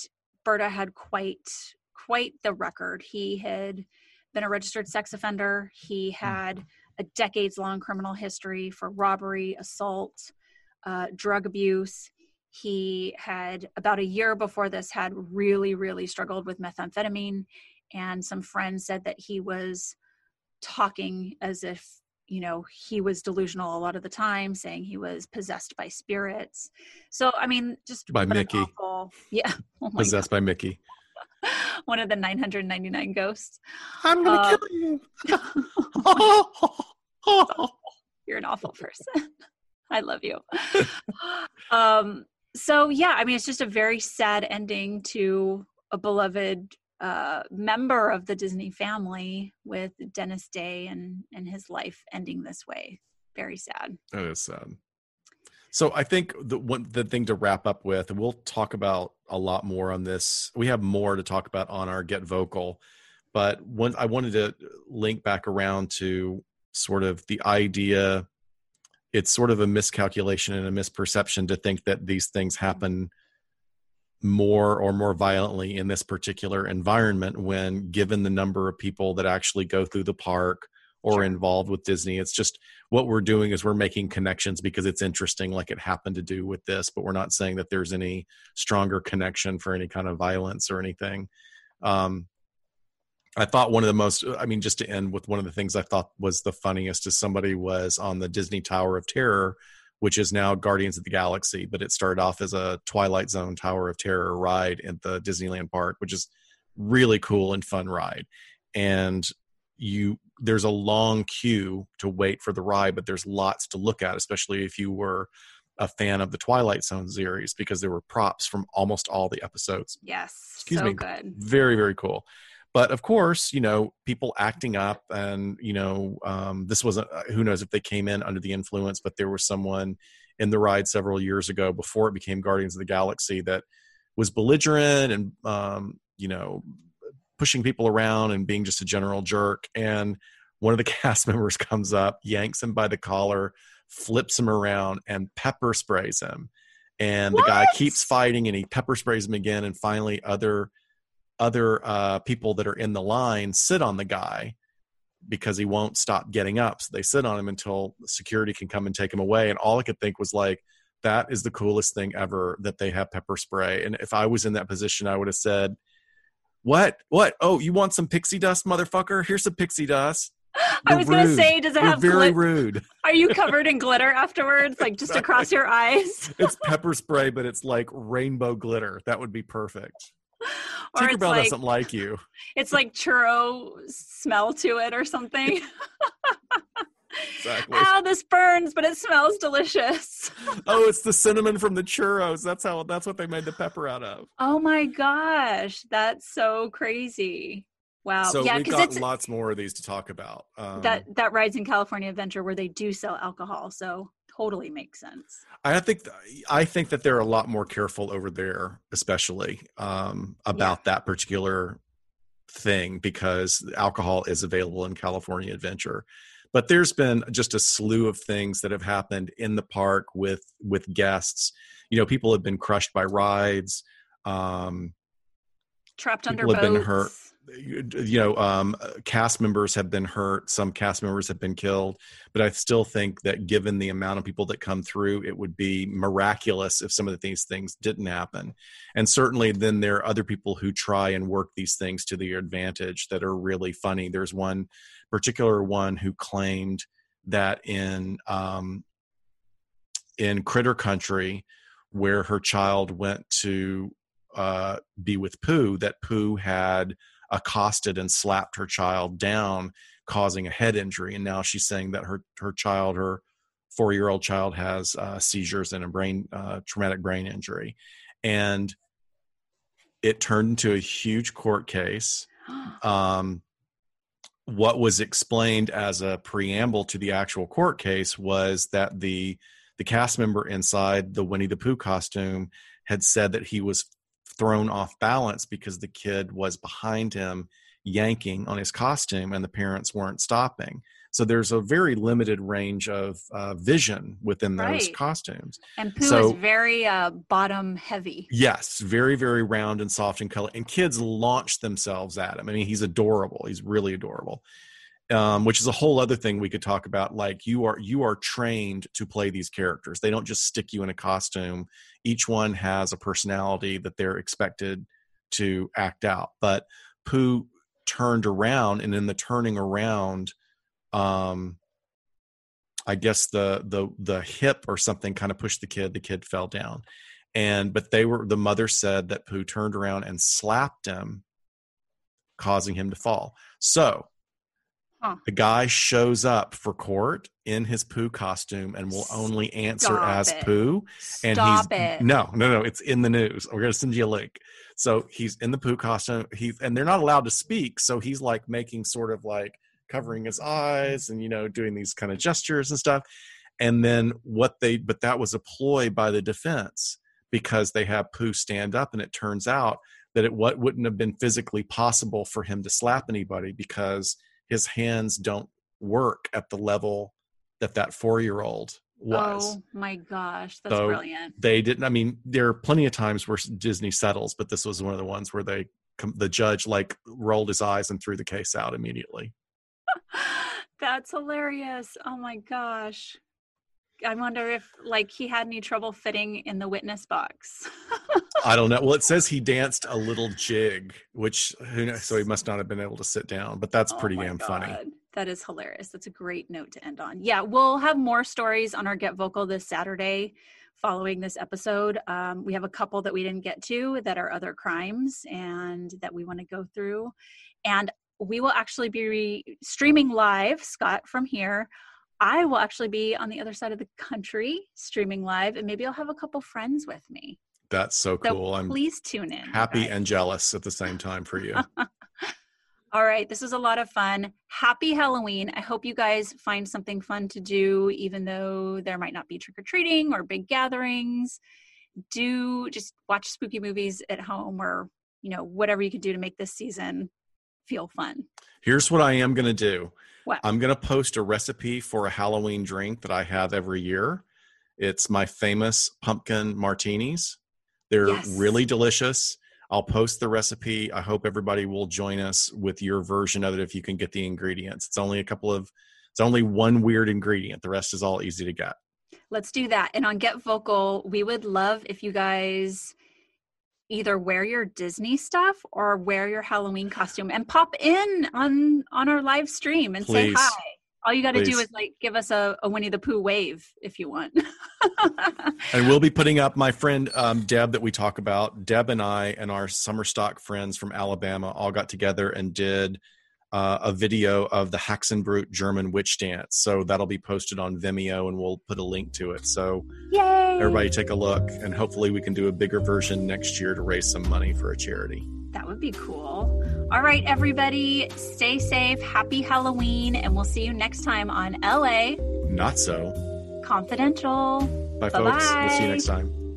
Berta had quite quite the record. He had been a registered sex offender. He hmm. had a decades long criminal history for robbery, assault, uh, drug abuse he had about a year before this had really really struggled with methamphetamine and some friends said that he was talking as if you know he was delusional a lot of the time saying he was possessed by spirits. So i mean just by mickey. awful, yeah oh possessed God. by mickey. One of the 999 ghosts. I'm gonna uh, kill you. You're an awful person. I love you. Um so yeah i mean it's just a very sad ending to a beloved uh, member of the disney family with dennis day and and his life ending this way. Very sad. That is sad. So i think the one the thing to wrap up with we'll talk about a lot more on this. We have more to talk about on our get vocal but one i wanted to link back around to sort of the idea it's sort of a miscalculation and a misperception to think that these things happen more or more violently in this particular environment when given the number of people that actually go through the park or sure. involved with Disney. It's just what we're doing is we're making connections because it's interesting, like it happened to do with this, but we're not saying that there's any stronger connection for any kind of violence or anything. Um, I thought one of the most, I mean, just to end with one of the things I thought was the funniest is somebody was on the Disney Tower of Terror, which is now Guardians of the Galaxy, but it started off as a Twilight Zone Tower of Terror ride at the Disneyland park, which is really cool and fun ride. And you, there's a long queue to wait for the ride, but there's lots to look at, especially if you were a fan of the Twilight Zone series because there were props from almost all the episodes. Yes. Excuse so me. Good. Very, very cool but of course you know people acting up and you know um, this wasn't uh, who knows if they came in under the influence but there was someone in the ride several years ago before it became guardians of the galaxy that was belligerent and um, you know pushing people around and being just a general jerk. And one of the cast members comes up yanks him by the collar flips him around and pepper sprays him. And the guy keeps fighting and he pepper sprays him again and finally other other uh, people that are in the line sit on the guy because he won't stop getting up. So they sit on him until security can come and take him away. And all i could think was like that is the coolest thing ever that they have pepper spray. And if i was in that position i would have said what? What? Oh you want some pixie dust motherfucker? Here's some pixie dust. I was going to say, does it You're have very glit- rude? Are you covered in glitter afterwards, like just across your eyes? It's pepper spray, but it's like rainbow glitter. That would be perfect. Tinkerbell like doesn't like you. it's like churro smell to it or something. Exactly. Ow, this burns, but it smells delicious. Oh, it's the cinnamon from the churros. That's how. That's what they made the pepper out of. Oh my gosh, that's so crazy. Wow. so yeah, we've got lots more of these to talk about. Um, that that rides in California adventure where they do sell alcohol, so totally makes sense. I think th- I think that they're a lot more careful over there, especially um, about that particular thing because alcohol is available in California Adventure. But there's been just a slew of things that have happened in the park with with guests. You know, people have been crushed by rides. Um, Trapped under People have been hurt. You know um, cast members have been hurt some cast members have been killed but i still think that given the amount of people that come through it would be miraculous if some of these things didn't happen. And certainly then there are other people who try and work these things to their advantage that are really funny. There's one particular one who claimed that in um, in critter country where her child went to uh, be with Pooh that Pooh had accosted and slapped her child down, causing a head injury. And now she's saying that her her child, her four year old child, has uh, seizures and a brain uh, traumatic brain injury, and it turned into a huge court case. Um, what was explained as a preamble to the actual court case was that the the cast member inside the Winnie the Pooh costume had said that he was thrown off balance because the kid was behind him yanking on his costume and the parents weren't stopping. So there's a very limited range of uh, vision within those Right. costumes. and Pooh so- is very uh, bottom heavy. Yes, very, very round and soft in color. And kids launch themselves at him. I mean, he's adorable. He's really adorable. Um, which is a whole other thing we could talk about. Like you are you are trained to play these characters. They don't just stick you in a costume. Each one has a personality that they're expected to act out. But Pooh turned around, and in the turning around, um, I guess the the the hip or something kind of pushed the kid. The kid fell down, and but they were the mother said that Pooh turned around and slapped him, causing him to fall. So Huh. the guy shows up for court in his Pooh costume and will only answer Stop as it. Pooh. And Stop he's it. no, no, no. It's in the news. We're gonna send you a link. So he's in the Pooh costume. He's and they're not allowed to speak. So he's like making sort of like covering his eyes and you know doing these kind of gestures and stuff. And then what they but that was a ploy by the defense because they have Pooh stand up, and it turns out that it what wouldn't have been physically possible for him to slap anybody because his hands don't work at the level that that four year old was Oh my gosh, that's So- brilliant. they didn't i mean there are plenty of times where disney settles but this was one of the ones where they the judge like rolled his eyes and threw the case out immediately That's hilarious. Oh my gosh. I wonder if like he had any trouble fitting in the witness box. i don't know well it says he danced a little jig which who knows so he must not have been able to sit down but that's Oh pretty damn funny That is hilarious. That's a great note to end on. Yeah, we'll have more stories on our Get Vocal this Saturday following this episode. Um, we have a couple that we didn't get to that are other crimes and that we want to go through. And we will actually be re- streaming live, Scott, from here. I will actually be on the other side of the country streaming live, and maybe I'll have a couple friends with me. that's so So cool i'm please tune in. happy guys. and jealous at the same time for you All right, this was a lot of fun. Happy Halloween. I hope you guys find something fun to do, even though there might not be trick or treating or big gatherings. Do just watch spooky movies at home or, you know, whatever you can do to make this season feel fun. Here's what I am going to do. I'm going to post a recipe for a Halloween drink that I have every year. It's my famous pumpkin martinis. They're Yes. really delicious. I'll post the recipe. I hope everybody will join us with your version of it if you can get the ingredients. It's only a couple of, it's only one weird ingredient. The rest is all easy to get. Let's do that. And on Get Vocal, we would love if you guys either wear your Disney stuff or wear your Halloween costume and pop in on on our live stream and say hi. All you got to do is like give us a, a Winnie the Pooh wave if you want. And we'll be putting up my friend um, Deb that we talk about. Deb and I and our summer stock friends from Alabama all got together and did uh, a video of the Haxenbrut German witch dance. So that'll be posted on Vimeo, and we'll put a link to it. So Yay! everybody take a look, and hopefully we can do a bigger version next year to raise some money for a charity. That would be cool. All right, everybody, stay safe. Happy Halloween, and we'll see you next time on LA Not so. Confidential. Bye, folks. We'll see you next time.